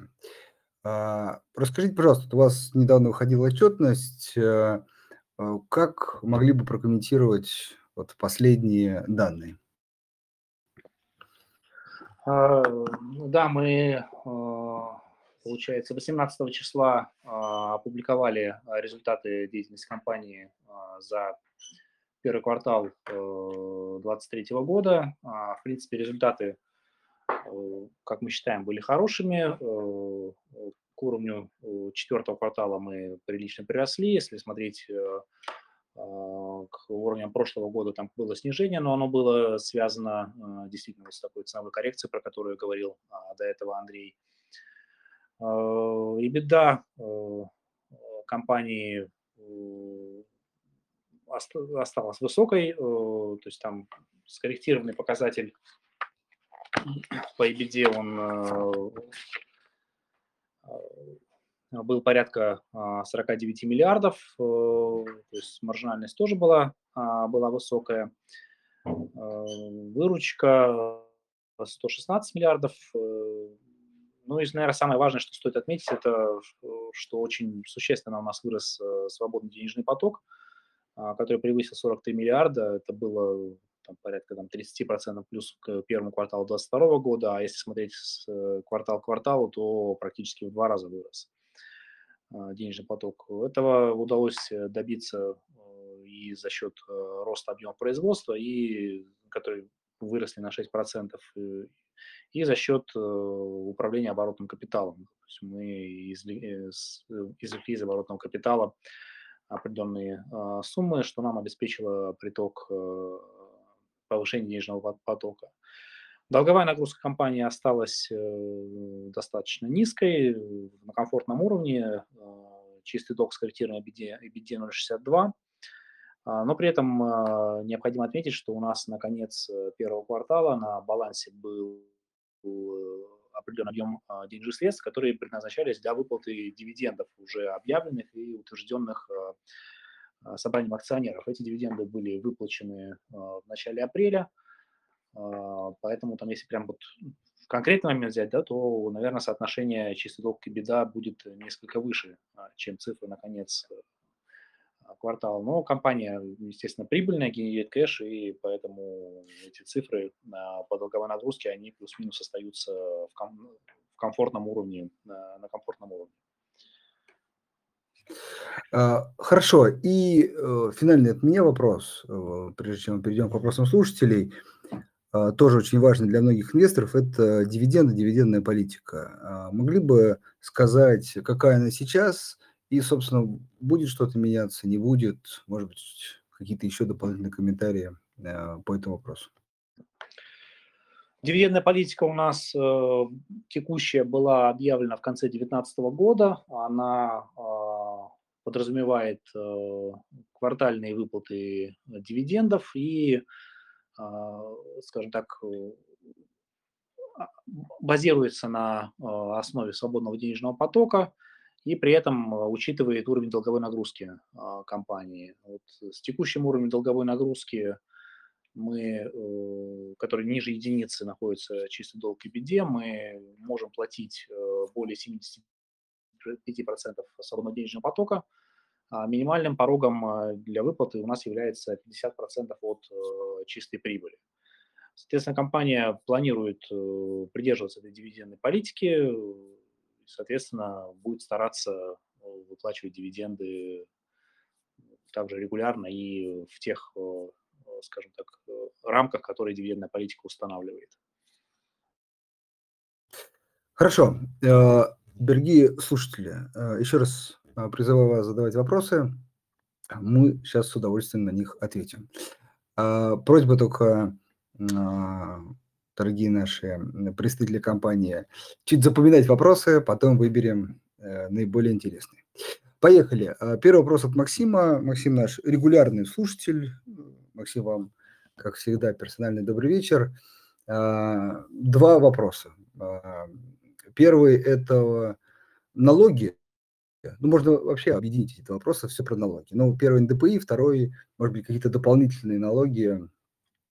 А, расскажите, пожалуйста, у вас недавно выходила отчетность. Э, э, как могли бы прокомментировать вот последние данные? А, ну да, мы, а, получается, 18 числа а, опубликовали результаты деятельности компании за первый квартал 2023 э, года. В принципе, результаты, как мы считаем, были хорошими. Э, к уровню четвертого квартала мы прилично приросли. Если смотреть а, к уровням прошлого года там было снижение, но оно было связано действительно с такой ценовой коррекцией, про которую говорил а, до этого Андрей. И беда компании осталась высокой, то есть там скорректированный показатель по EBITDA, он был порядка 49 а, миллиардов, э, то есть маржинальность тоже была, была высокая. Э, выручка 116 миллиардов. Э, ну и, наверное, самое важное, что стоит отметить, это что очень существенно у нас вырос свободный денежный поток, который превысил 43 миллиарда. Это было там, порядка там, 30% плюс к первому кварталу 2022 года, а если смотреть с квартал к кварталу, то практически в два раза вырос. А, денежный поток. Этого удалось э, добиться э, и за счет э, роста объема производства, и, которые выросли на 6%, и за счет управления оборотным капиталом. То есть мы извлекли из оборотного капитала определенные суммы, что нам обеспечило приток повышения денежного потока. Долговая нагрузка компании осталась э, достаточно низкой, на комфортном уровне. Э, чистый долг скорректированный EBITDA 0,62. А, но при этом э, необходимо отметить, что у нас на конец первого квартала на балансе был определенный объем денежных средств, которые предназначались для выплаты дивидендов, уже объявленных и утвержденных собранием акционеров. Эти дивиденды были выплачены в начале апреля – а, поэтому там, если прям вот в конкретный момент взять, да, то, наверное, соотношение чистый долг и беда будет несколько выше, а, чем цифры на конец квартала. Но компания, естественно, прибыльная, генерирует кэш, и поэтому эти цифры по долговой нагрузке, они плюс-минус остаются в, ком- в комфортном уровне, на комфортном уровне. А, хорошо. И э, финальный от меня вопрос, э, прежде чем мы перейдем к вопросам слушателей. Тоже очень важный для многих инвесторов, это дивиденды, дивидендная политика. Могли бы сказать, какая она сейчас, и, собственно, будет что-то меняться, не будет, может быть, какие-то еще дополнительные комментарии по этому вопросу? Дивидендная политика у нас э, текущая была объявлена в конце 2019 года. Она э, подразумевает э, квартальные выплаты дивидендов и а, скажем так, э, а, базируется на а, основе свободного денежного потока и при этом учитывает уровень долговой нагрузки компании. Вот с текущим уровнем долговой нагрузки мы, э, который ниже единицы находится чистый долг и беде, мы можем платить э, более 75% свободного денежного потока А минимальным порогом а, для выплаты у нас является 50% от э, чистой прибыли. Соответственно, компания планирует э, придерживаться этой дивидендной политики, соответственно, будет стараться э, выплачивать дивиденды также регулярно и в тех, скажем так, рамках, которые дивидендная политика устанавливает. Хорошо. Дорогие слушатели, еще раз а, призываю вас задавать вопросы. Мы сейчас с удовольствием на них ответим. А, просьба только, а, дорогие наши представители компании, чуть запоминать вопросы, потом выберем э, наиболее интересные. Поехали. Первый вопрос от Максима. Максим наш регулярный слушатель. Максим, вам, как всегда, персональный добрый вечер. Два вопроса. Первый – это налоги ну, можно вообще объединить эти вопросы, все про налоги. Ну, первый НДПИ, второй, может быть, какие-то дополнительные налоги,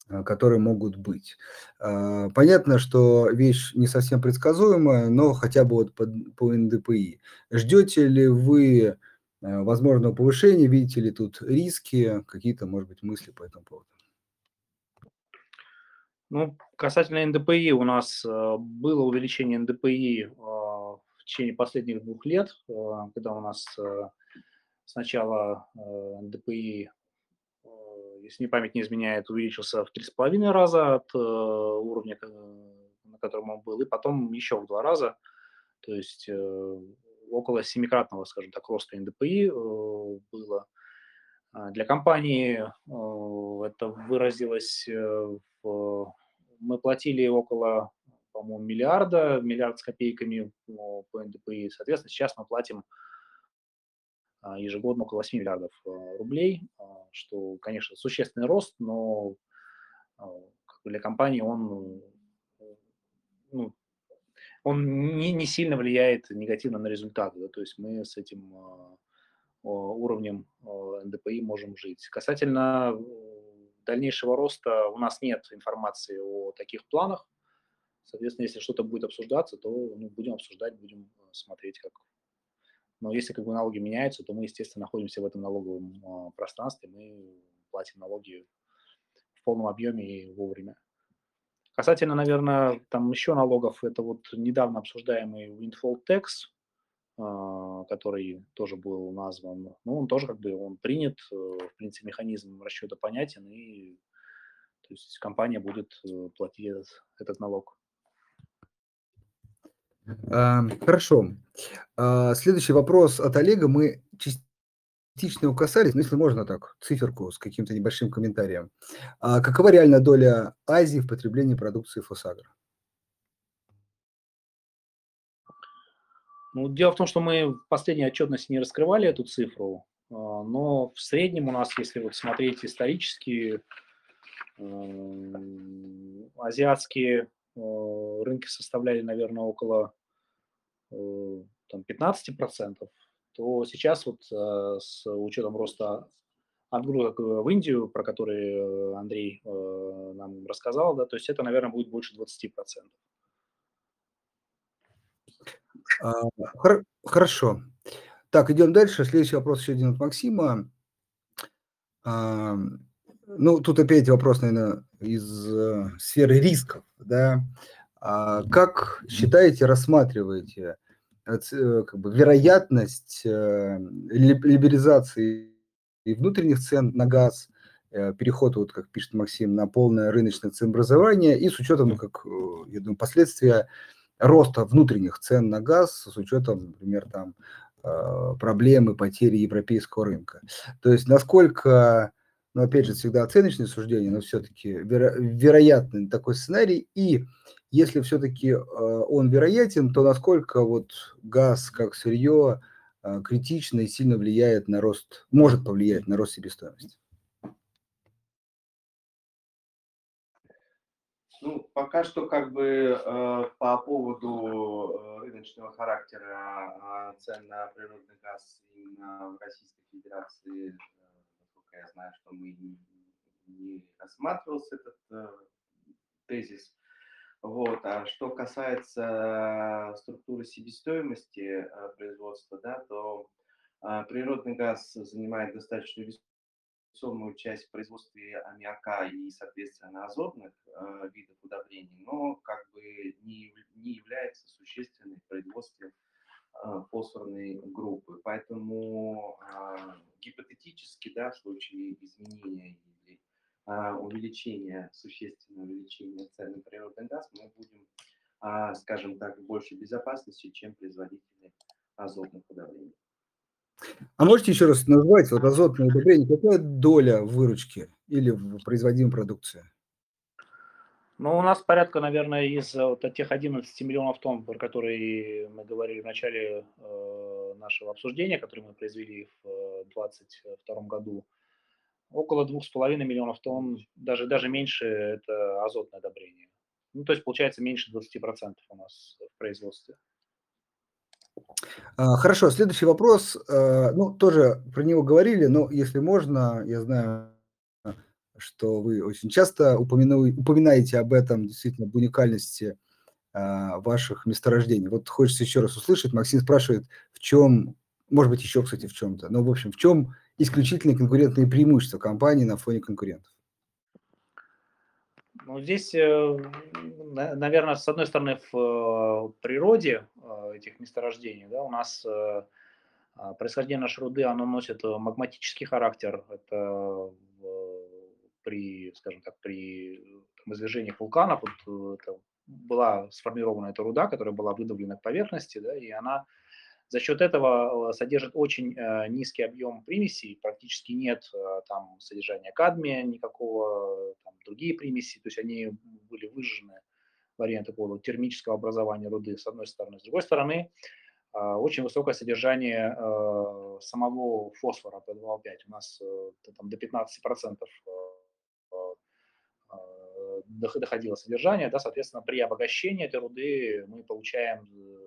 а, которые могут быть. А, понятно, что вещь не совсем предсказуемая, но хотя бы вот по, по НДПИ. Ждете ли вы а, возможного повышения, видите ли тут риски, какие-то, может быть, мысли по этому поводу? Ну, касательно НДПИ, у нас было увеличение НДПИ в течение последних двух лет, э, когда у нас э, сначала э, НДПИ, если не память не изменяет, увеличился в 3,5 раза от уровня, на котором он был, и потом еще в два раза, то есть около семикратного, скажем так, роста НДПИ было. Для компании это выразилось в... Мы платили около по-моему, миллиарда, миллиард с копейками по НДПИ. Соответственно, сейчас мы платим а, ежегодно около 8 миллиардов а, рублей, а, что, конечно, существенный рост, но для компании он, ну, он не, не сильно влияет негативно на результаты. Да, то есть мы с этим уровнем НДПИ можем жить. Касательно дальнейшего роста у нас нет информации о таких планах. Соответственно, если что-то будет обсуждаться, то ну, будем обсуждать, будем э, смотреть, как. Но если как бы налоги меняются, то мы, естественно, находимся в этом налоговом э, пространстве, мы платим налоги в полном объеме и вовремя. Касательно, наверное, там еще налогов, это вот недавно обсуждаемый windfall tax, который тоже был назван, ну, он тоже как бы, он принят, э, в принципе, механизм расчета понятен, и то есть компания будет э, платить этот, этот налог. Хорошо. А, следующий вопрос от Олега. Мы частично его касались, но если можно так, циферку с каким-то небольшим комментарием. А какова реальная доля Азии в потреблении продукции Фосагра? Ну, дело в том, что мы в последней отчетности не раскрывали эту цифру, а, но в среднем у нас, если вот смотреть исторически, азиатские Э, рынки составляли, наверное, около э, там, 15%, то сейчас вот э, с учетом роста отгрузок в Индию, про который Андрей нам рассказал, да, то есть это, наверное, будет больше 20%. А, хорошо. Так, идем дальше. Следующий вопрос еще один от Максима. Ну, тут опять вопрос, наверное, из э, сферы рисков, да. А как считаете, рассматриваете э, как бы, вероятность э, либерализации внутренних цен на газ, э, переход, вот как пишет Максим, на полное рыночное ценообразование и с учетом, ну, как, я думаю, последствия роста внутренних цен на газ, с учетом, например, там, проблемы потери европейского рынка. То есть насколько но опять же, всегда оценочное суждение, но все-таки веро- вероятный такой сценарий. И если все-таки э, он вероятен, то насколько вот газ как сырье э, критично и сильно влияет на рост, может повлиять на рост себестоимости? Ну, пока что как бы э, по поводу э, рыночного характера э, цен на природный газ именно в Российской Федерации насколько я знаю, что мы не, не рассматривался этот э, тезис. Вот. А что касается структуры себестоимости э, производства, да, то А, природный газ занимает достаточно весомую часть в производстве аммиака и, соответственно, азотных э, видов удобрений, но как бы не, не является существенной в производстве э, фосфорной группы. Поэтому э, гипотетически, да, в случае изменения или э, увеличения, существенного увеличения цен на природный газ, мы будем, э, скажем так, в большей безопасности, чем производители азотных удобрений. А можете еще раз назвать вот азотное удобрение, какая доля выручки или в производимой продукции? Ну, у нас порядка, наверное, из вот тех 11 миллионов тонн, про которые мы говорили в начале э, нашего обсуждения, которые мы произвели в 2022 э, году, около 2,5 миллионов тонн, даже, даже меньше, это азотное удобрение. Ну, то есть, получается, меньше 20% у нас в производстве. А, хорошо, следующий вопрос. Э, ну, тоже про него говорили, но если можно, я знаю, что вы очень часто упоминаете об этом, действительно, об уникальности а, ваших месторождений. Вот хочется еще раз услышать. Максим спрашивает, в чем, может быть, еще, кстати, в чем-то, но, в общем, в чем исключительные конкурентные преимущества компании на фоне конкурентов? Ну, здесь, э, наверное, с одной стороны, в э, природе э, этих месторождений, да, у нас происхождение нашей руды, оно носит магматический характер. Это при, скажем так, при там, извержениях вулканов вот, была сформирована эта руда, которая была выдавлена к поверхности, да, и она за счет этого содержит очень э, низкий объем примесей, практически нет э, там содержания кадмия никакого, там, другие примеси, то есть они были выжжены вариант такого термического образования руды с одной стороны. С другой стороны, э, очень высокое содержание э, самого фосфора P2O5. У нас э, там, до 15% э, э, доходило содержание, да, соответственно, при обогащении этой руды мы получаем э,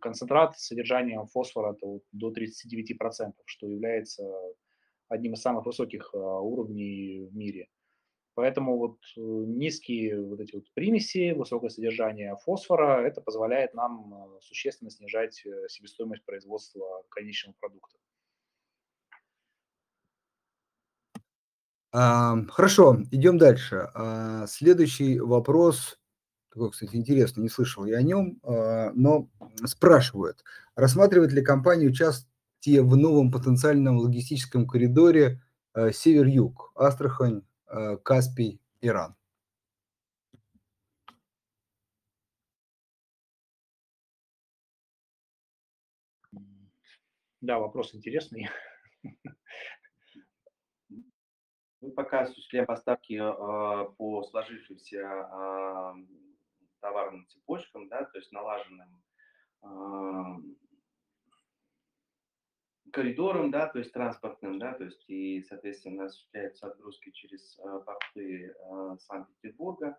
концентрат с содержанием фосфора до 39%, что является одним из самых высоких а, уровней в мире. Поэтому вот э, низкие вот эти вот примеси, высокое содержание фосфора, это позволяет нам существенно снижать э, себестоимость производства конечного продукта. Хорошо, идем дальше. А, следующий вопрос такой, кстати, интересный, не слышал я о нем, а, но спрашивают, рассматривает ли компания участие в новом потенциальном логистическом коридоре а, север-юг, Астрахань, а, Каспий, Иран? Да, вопрос интересный. Мы пока осуществляем поставки э, по сложившимся э, товарным цепочкам, да, то есть налаженным коридором, да, то есть транспортным, да, то есть и, соответственно, осуществляются отгрузки через э, порты э, Санкт-Петербурга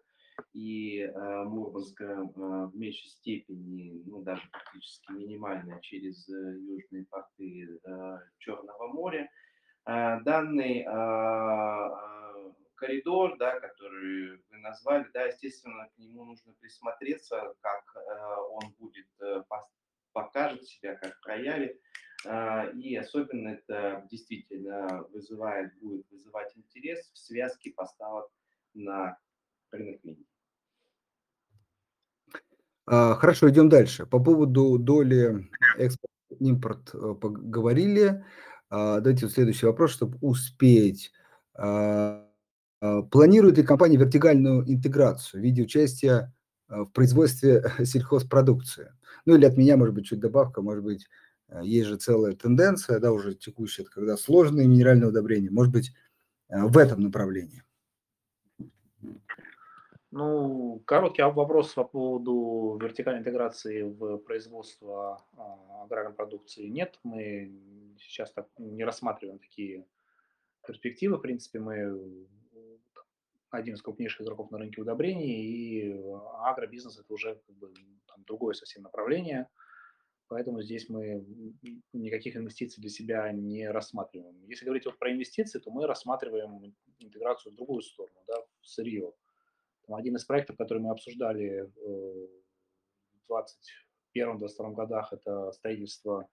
и э, Мурманска в меньшей степени, ну, даже практически минимально через южные порты Черного моря. Данный коридор, да, который вы назвали, да, естественно, к нему нужно присмотреться, как э, он будет, э, покажет себя, как проявит. Э, и особенно это действительно вызывает, будет вызывать интерес в связке поставок на рынок Индии. А, хорошо, идем дальше. По поводу доли экспорт-импорт поговорили. А, давайте следующий вопрос, чтобы успеть. А, планирует ли компания вертикальную интеграцию в виде участия а, в производстве сельхозпродукции? Ну или от меня, может быть, чуть добавка, может быть, а, есть же целая тенденция, да, уже текущая, когда сложные минеральные удобрения, может быть, в этом направлении. Ну, короткий вопрос по поводу вертикальной интеграции в производство аграрной продукции нет. Мы сейчас так не рассматриваем такие перспективы. В принципе, мы один из крупнейших игроков на рынке удобрений, и э, агробизнес это уже как бы, там, другое совсем направление, поэтому здесь мы никаких инвестиций для себя не рассматриваем. Если говорить вот про инвестиции, то мы рассматриваем интеграцию в другую сторону, да, в сырье. Там один из проектов, который мы обсуждали э, в 20 2021-2022 годах это строительство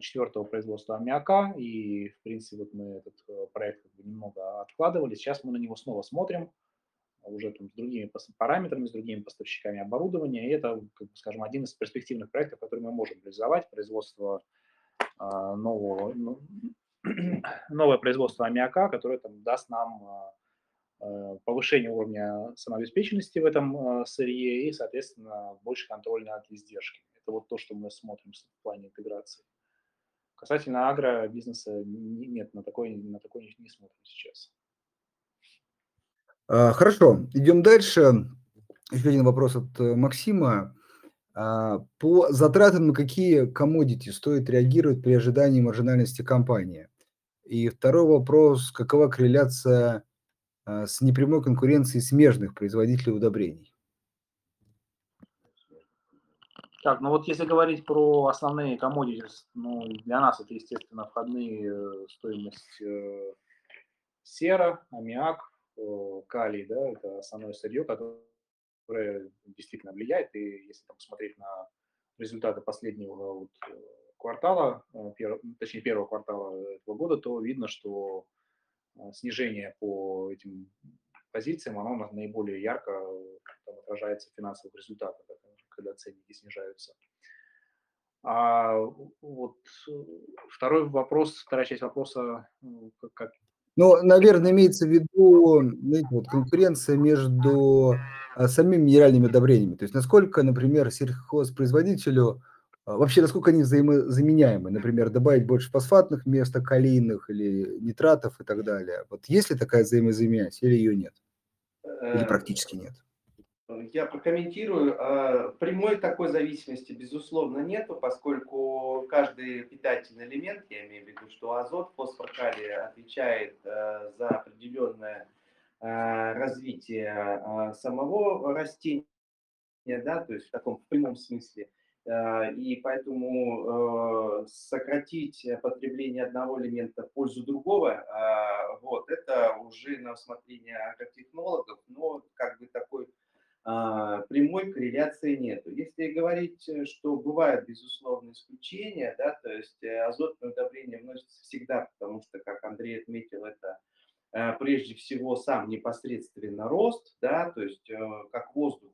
четвертого производства аммиака, и, в принципе, вот мы этот проект как бы немного откладывали. Сейчас мы на него снова смотрим, уже там, с другими параметрами, с другими поставщиками оборудования. И это, как бы, скажем, один из перспективных проектов, который мы можем реализовать, производство а, нового, ну, новое производство аммиака, которое там, даст нам а, а, повышение уровня самообеспеченности в этом а, сырье и, соответственно, больше контроля над издержками. Это вот то, что мы смотрим в плане интеграции. Касательно агробизнеса, нет, на такой, на такой не смотрим сейчас. А, хорошо, идем дальше. Еще один вопрос от э, Максима. А, по затратам на какие комодити стоит реагировать при ожидании маржинальности компании? И второй вопрос, какова корреляция а, с непрямой конкуренцией смежных производителей удобрений? Так, ну вот если говорить про основные комодити, ну, для нас это, естественно, входные э, стоимость э, сера, аммиак, Э, калий, да, это основное сырье, которое действительно влияет. И если там посмотреть на результаты последнего вот, э, квартала, э, пер, точнее первого квартала этого года, то видно, что снижение по этим позициям, оно наиболее ярко там, отражается в финансовых результатах, когда ценники снижаются. А вот второй вопрос, вторая часть вопроса, как, ну, наверное, имеется в виду знаете, вот, конкуренция между а, самими минеральными удобрениями. То есть насколько, например, сельхозпроизводителю, а, вообще насколько они взаимозаменяемы. Например, добавить больше фосфатных вместо калийных или нитратов и так далее. Вот есть ли такая взаимозаменяемость или ее нет? Или э, практически нет? Я прокомментирую. А, прямой такой зависимости, безусловно, нету, поскольку каждый питательный элемент, я имею в виду, что азот, фосфор, калий отвечает э, за определенное э, развитие э, самого растения, да, то есть в таком прямом смысле. И поэтому сократить потребление одного элемента в пользу другого, вот, это уже на усмотрение агротехнологов, но как бы такой прямой корреляции нету. Если говорить, э, что бывают, безусловно, исключения, да, то есть э, азотное удобрение вносится всегда, потому что, как Андрей отметил, это э, прежде всего сам непосредственно рост, да, то есть как воздух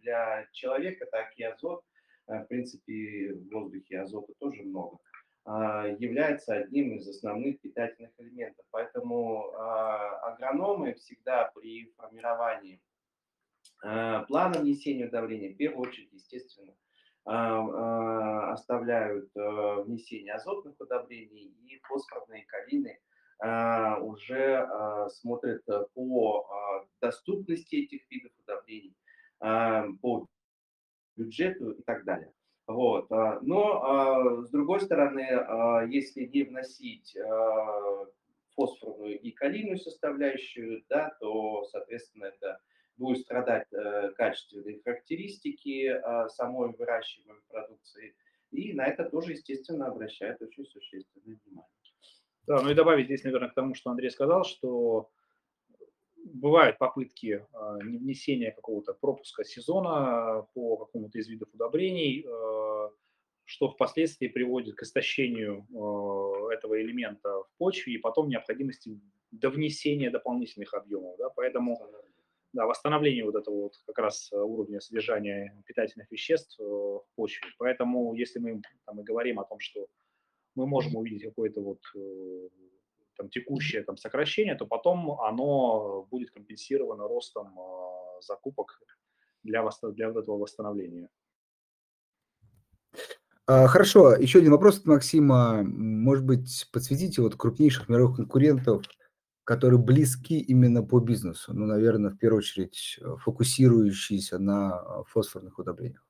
для человека, так и азот, в принципе, в воздухе азота тоже много, а, является одним из основных питательных элементов. Поэтому а, агрономы всегда при формировании плана внесения удобрения, в первую очередь, естественно, а, а, оставляют э, внесение азотных удобрений и фосфорные калины уже смотрят по доступности этих видов удобрений, по бюджету и так далее. Вот. Но, с другой стороны, если не вносить фосфорную и калийную составляющую, да, то, соответственно, это будет страдать э, качественные характеристики э, самой выращиваемой продукции. И на это тоже, естественно, обращают очень существенное внимание. Да, ну и добавить здесь, наверное, к тому, что Андрей сказал, что бывают попытки э, внесения какого-то пропуска сезона по какому-то из видов удобрений, э, что впоследствии приводит к истощению этого элемента в почве и потом необходимости до внесения дополнительных объемов. Да? Поэтому да, восстановление вот этого вот как раз э, уровня содержания питательных веществ э, в почве. Поэтому, если мы там, и говорим о том, что мы можем увидеть какое-то вот э, там, текущее там, сокращение, то потом оно будет компенсировано ростом закупок для, для этого восстановления. А, хорошо, еще один вопрос от Максима. Может быть, подсветите вот крупнейших мировых конкурентов – которые близки именно по бизнесу, ну, наверное, в первую очередь э, фокусирующиеся на э, фосфорных удобрениях.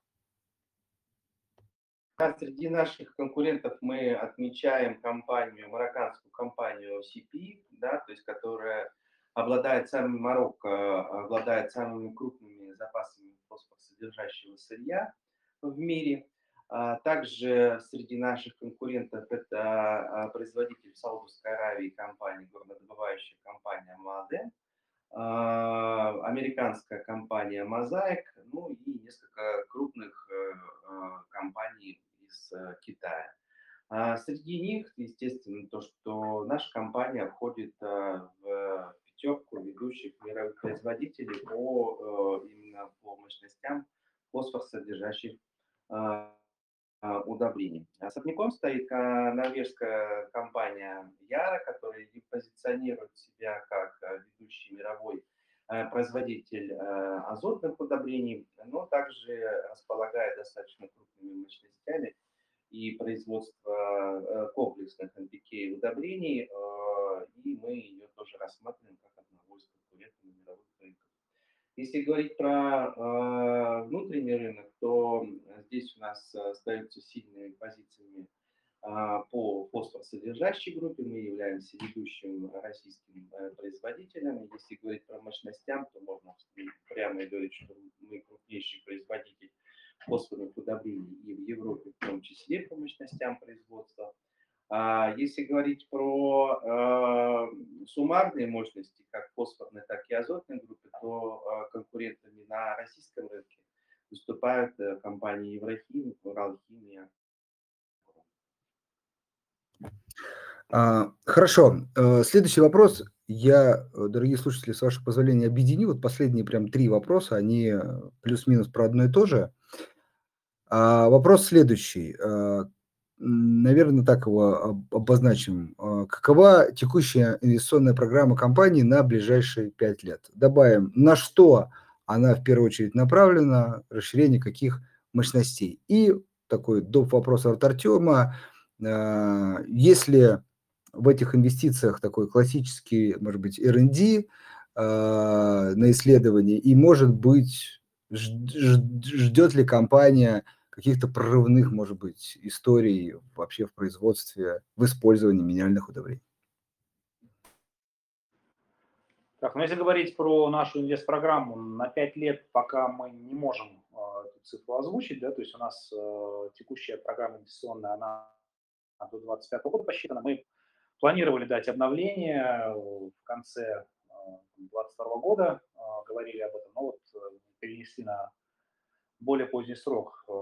Среди наших конкурентов мы отмечаем компанию, марокканскую компанию CP, да, то есть которая обладает самым Марокко, обладает самыми крупными запасами фосфорсодержащего сырья в мире. А также среди наших конкурентов это а, производитель в Саудовской Аравии компания, горнодобывающая компания Маде, а, американская компания Mosaic, ну и несколько крупных э, А среди них, естественно, то, что наша компания входит в пятерку ведущих мировых производителей по именно по мощностям фосфор содержащих удобрений. Особняком стоит норвежская компания Яра, которая позиционирует себя как ведущий мировой производитель азотных удобрений, но также располагает достаточно крупными мощностями и производство комплексных NPK удобрений, э, и мы ее тоже рассматриваем как одного из конкурентов на мировых рынках. Если говорить про внутренний рынок, то здесь у нас остаются сильными позициями по фосфорсодержащей группе. Мы являемся ведущим российским производителем. Если говорить про мощностям, то можно прямо говорить, что мы крупнейший производитель фосфорных удобрений и в Европе в том числе по мощностям производства. А если говорить про э, суммарные мощности, как фосфорной, так и азотной группы, то э, конкурентами на российском рынке выступают э, компании Еврохим, Уралхимия. А, хорошо. Э, следующий вопрос. Я, э, дорогие слушатели, с вашего позволения, объединю. Вот последние прям три вопроса, они плюс-минус про одно и то же. А, вопрос следующий. Наверное, так его обозначим. Какова текущая инвестиционная программа компании на ближайшие пять лет? Добавим, на что она в первую очередь направлена, расширение каких мощностей. И такой доп. вопрос от Артема. Если в этих инвестициях такой классический, может быть, R&D на исследование, и, может быть, ждет ли компания каких-то прорывных, может быть, историй вообще в производстве, в использовании минеральных удобрений? Так, ну если говорить про нашу инвест-программу, на 5 лет пока мы не можем э, эту цифру озвучить, да, то есть у нас э, текущая программа инвестиционная, она до 2025 года посчитана. Мы планировали дать обновление в конце 2022 э, года, э, говорили об этом, но вот э, перенесли на более поздний срок. Э,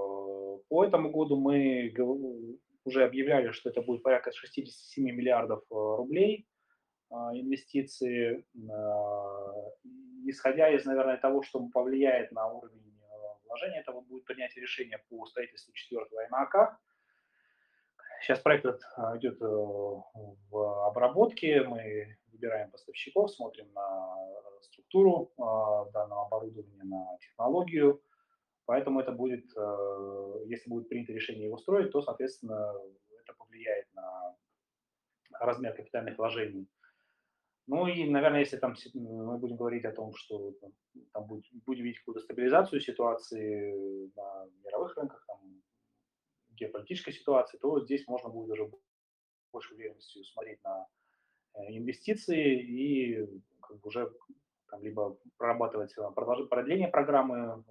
по этому году мы уже объявляли, что это будет порядка 67 миллиардов э, рублей э, инвестиции, исходя из, наверное, того, что повлияет на уровень вложения, это будет принятие решения по строительству четвертого МАК. Сейчас проект идет в обработке, мы выбираем поставщиков, смотрим на структуру данного оборудования, на технологию, Поэтому это будет, э, если будет принято решение его строить, то, соответственно, это повлияет на размер капитальных вложений. Ну и, наверное, если там мы будем говорить о том, что там будет, будем видеть какую-то стабилизацию ситуации на мировых рынках, там, геополитической ситуации, то здесь можно будет уже больше уверенностью смотреть на э, инвестиции и как бы уже там, либо прорабатывать продление программы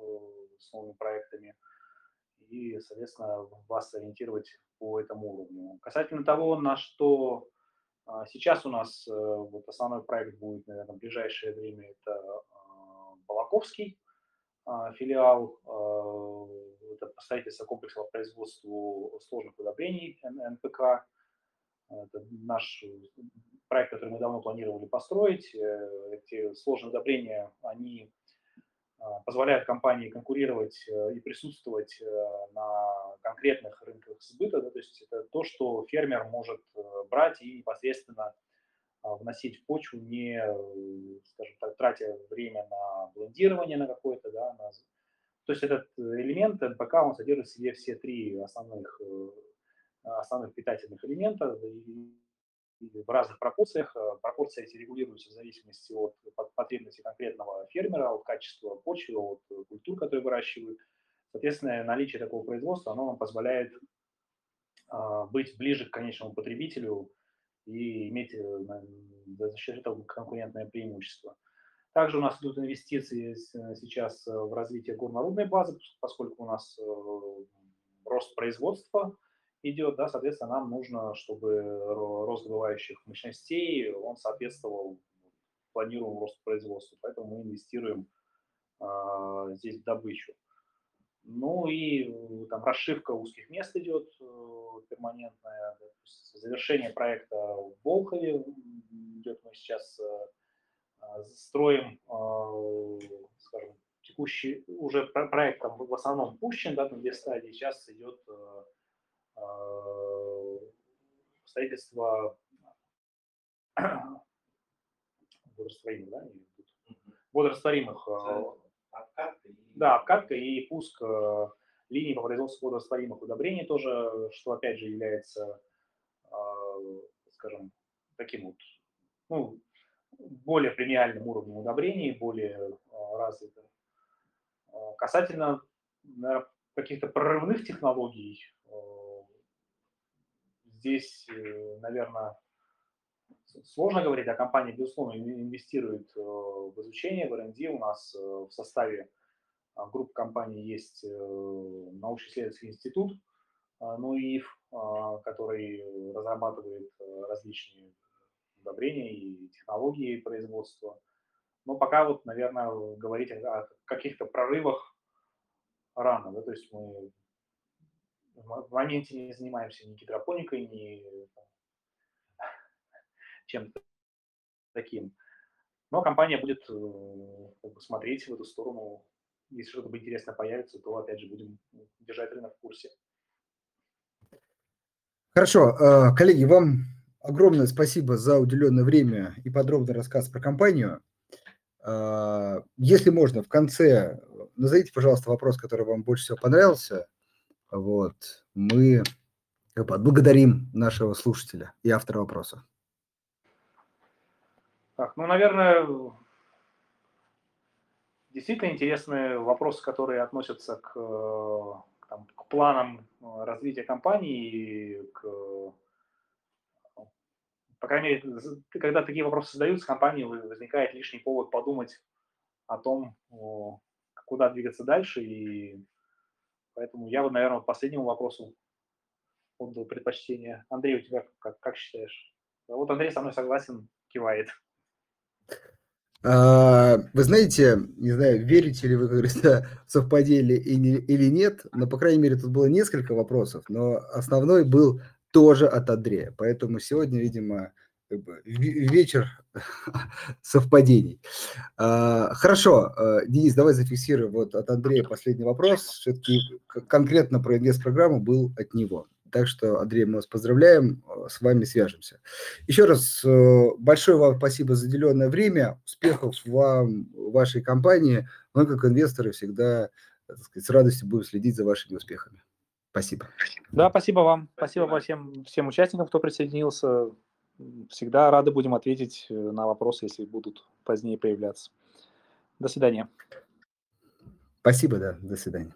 с новыми проектами и, соответственно, вас ориентировать по этому уровню. Касательно того, на что сейчас у нас э, вот основной проект будет, наверное, в ближайшее время, это а, Балаковский а, филиал, это строительство комплекса по производству сложных удобрений НПК. Это наш проект, который мы давно планировали построить. Э, эти сложные удобрения, они а, позволяют компании конкурировать э, и присутствовать э, на конкретных рынках сбыта. Да, то есть это то, что фермер может э, брать и непосредственно а, вносить в почву, не, скажем так, тратя время на блендирование на какое-то, да, на... то есть этот элемент НПК, он содержит в себе все три основных, основных питательных элемента, в разных пропорциях. Э, пропорции эти регулируются в зависимости от потребностей конкретного фермера, от качества почвы, от культур, которые выращивают. Соответственно, наличие такого производства, оно нам позволяет а, быть ближе к конечному потребителю и иметь э, за счет этого конкурентное преимущество. Также у нас идут инвестиции сейчас в развитие горнорудной базы, поскольку у нас э, рост производства – идет, да, соответственно, нам нужно, чтобы рост добывающих мощностей, он соответствовал планируемому росту производства. Поэтому мы инвестируем а, здесь в добычу. Ну и э, там расшивка узких мест идет перманентная. Завершение проекта в Болхове идет. Мы сейчас строим, скажем, текущий уже проект там в основном пущен, да, на две стадии. Сейчас идет строительство водорастворимых, да, водорастворимых, обкатка и... да, обкатка и пуск э, линий по производству водорастворимых удобрений тоже, что опять же является, э, скажем, таким вот, ну, более премиальным уровнем удобрений, более э, развитым. Касательно, наверное, каких-то прорывных технологий, здесь, наверное, сложно говорить, а компания, безусловно, инвестирует э, в изучение, в R&D. У нас э, в составе а, группы компаний есть э, научно-исследовательский институт, НУИФ, который разрабатывает различные удобрения и технологии производства. Но пока вот, наверное, говорить о каких-то прорывах рано. Да? То есть мы в моменте не занимаемся ни гидропоникой, ни чем-то таким. Но компания будет э, как бы, смотреть в эту сторону. Если что-то интересное появится, то, опять же, будем держать рынок в курсе. Хорошо. Э, коллеги, вам огромное спасибо за уделенное время и подробный рассказ про компанию. Э, если можно, в конце назовите, пожалуйста, вопрос, который вам больше всего понравился. Вот. Мы отблагодарим нашего слушателя и автора вопроса. Так, ну, наверное, действительно интересные вопросы, которые относятся к, там, к планам э, развития компании, к, по крайней мере, когда такие вопросы задаются, компании возникает лишний повод подумать о том, куда двигаться дальше, и поэтому я бы, наверное, последнему вопросу отдал предпочтение. Андрей, у тебя как, как считаешь? Вот Андрей со мной согласен, кивает. А, вы знаете, не знаю, верите ли вы, как говорится, в или нет, но, по крайней мере, тут было несколько вопросов, но основной был тоже от Андрея. Поэтому сегодня, видимо, вечер совпадений. А, хорошо, а, Денис, давай зафиксируем вот от Андрея последний вопрос. Все-таки конкретно про инвест-программу был от него. Так что, Андрей, мы вас поздравляем, э, с вами свяжемся. Еще раз э, большое вам спасибо за уделенное время, успехов вам, вашей компании. Мы, как инвесторы, всегда сказать, с радостью будем следить за вашими успехами. Спасибо. Да, спасибо вам. Спасибо, спасибо всем, всем участникам, кто присоединился. Всегда рады будем ответить э, на вопросы, если будут позднее появляться. До свидания. Спасибо, да. До свидания.